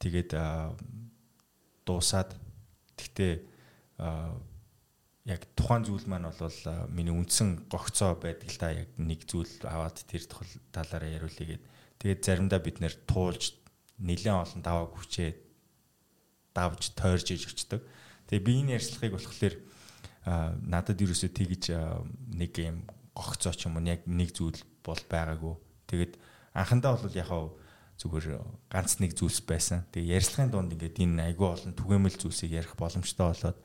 тэгээд дуусаад тэгтээ яг тухайн зүйл маань бол миний үндсэн гогцоо байдаг л да яг нэг зүйл аваад тэр талаараа яриулъя гэд. Тэгээд заримдаа бид нэр туулж нэлээд олон даваа хүчээ давж тойрж иж очдөг. Тэгээ би энэ ярьцлагыг болохоор надад ерөөсөө тэгж нэг юм гогцоо ч юм уу яг нэг зүйл бол байгаагүй. Тэгээд анхандаа бол яг зүгээр ганц нэг зүйлс байсан. Тэгээ ярьцлагын донд ингээд энэ айгүй олон түгээмэл зүйлсийг ярих боломжтой болоод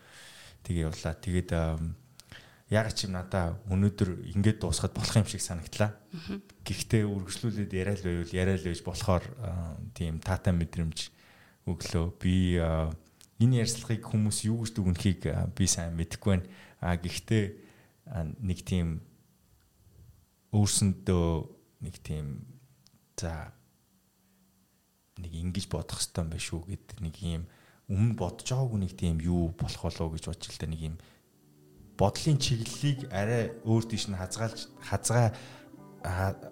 тэгээ явлаа. Тэгээд яг чи надаа өнөөдөр ингэж дуусгаад болох юм шиг санагдлаа. Гэхдээ үргэлжлүүлээд яриа л байвал яриа л байж болохоор тийм тата мэдрэмж өглөө. Би энэ ярьцлагыг хүмүүс юу гэж дүгнэхийг би сайн мэдэхгүй байна. А гэхдээ нэг тийм өөрсөндөө нэг тийм за нэг ингэж бодох юм байна шүү гэд нэг юм өмнө бодож байгаагүй нэг тийм юу болох болов гэж бодчих л да нэг юм бодлын чиглэлийг арай өөр тийш нь хазгаалж хазгаа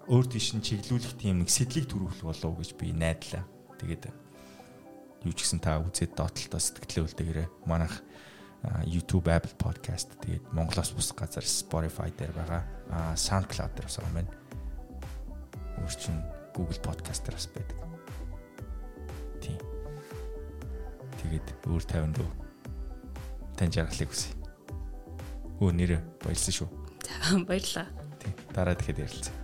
өөр тийш нь чиглүүлэх тийм нэг сэтлийг төрүүлэх болов гэж би найдлаа. Тэгээд юу ч гэсэн та үзээд доотлолтоо сэтгэлээ үлдээгээрэй. Манайх YouTube, Apple Podcast тэгээд Монголоос бус газар Spotify дээр байгаа. Аа SoundCloud дээр бас байгаа байна. Өөр чин Google Podcast дээр бас байдаг. Тийм. Тэгээд өөр 50 дөө тань жаргалыг хүсье. Өө нэрэ баярлсан шүү. За баярлаа. Тийм. Дараа тэгэхэд ярилцъя.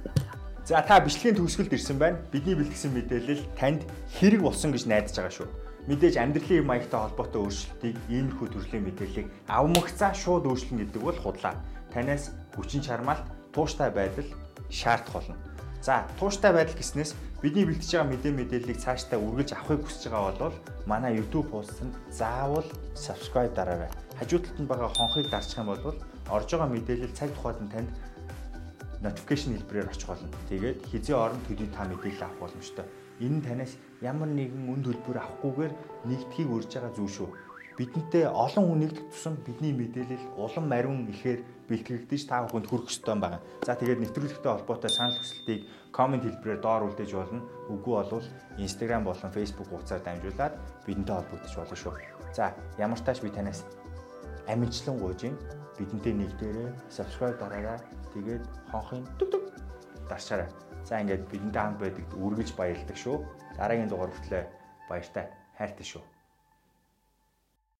За та бичлэгийн төгсгөлд ирсэн байна. Бидний бэлтгэсэн мэдээлэл танд хэрэг болсон гэж найдаж байгаа шүү. Мэдээж амьдралын маягтай холбоотой өөрчлөлтийг иймэрхүү төрлийн мэдээллийг авмагцаа шууд өөрчлөн гэдэг бол худлаа. Танаас хүчин чармаалт, тууштай байдал шаардах болно. За, тууштай байдал гэснээс бидний бэлтэж байгаа мэдээ мэдээллийг цаашдаа үргэлж авахыг хүсэж байгаа бол манай YouTube хуудсанд заавал subscribe дараарай. Хажуу талд нь байгаа хонхыг дарчих юм бол орж байгаа мэдээлэл цаг тухайд нь танд notification хэлбэрээр очих болно. Тэгээд хизээ орон төдий та мэдээлэл авах боломжтой. Энэ нь танаас ямар нэгэн үнд төлбөр авахгүйгээр нэгдхийг урьж байгаа зүйл шүү. Бидэнтэй олон хүн нэгдэх тусам бидний мэдээлэл улам мариун ихээр бэлтгэгдэж та бүхэнд хүрэх ёстой юм байна. За тэгээд нэвтрүүлэгтэй холбоотой санал хүсэлтийг комент хэлбэрээр доор үлдээж болно. Үгүй болвол Instagram болон Facebook хуудасаар дамжуулаад бидэнтэй холбогдож болно шүү. За ямар тааш би танаас амжилтлан гуйж юм бидэнтэй нэгдээрээ subscribe дараарай. Тэгээд хонхын дүг дүг дарчаарай. За ингээд бидэнтэй хамт байдаг үргэлж баярлдаг шүү. Дараагийн дугаар хүртэл баяртай хайртай шүү.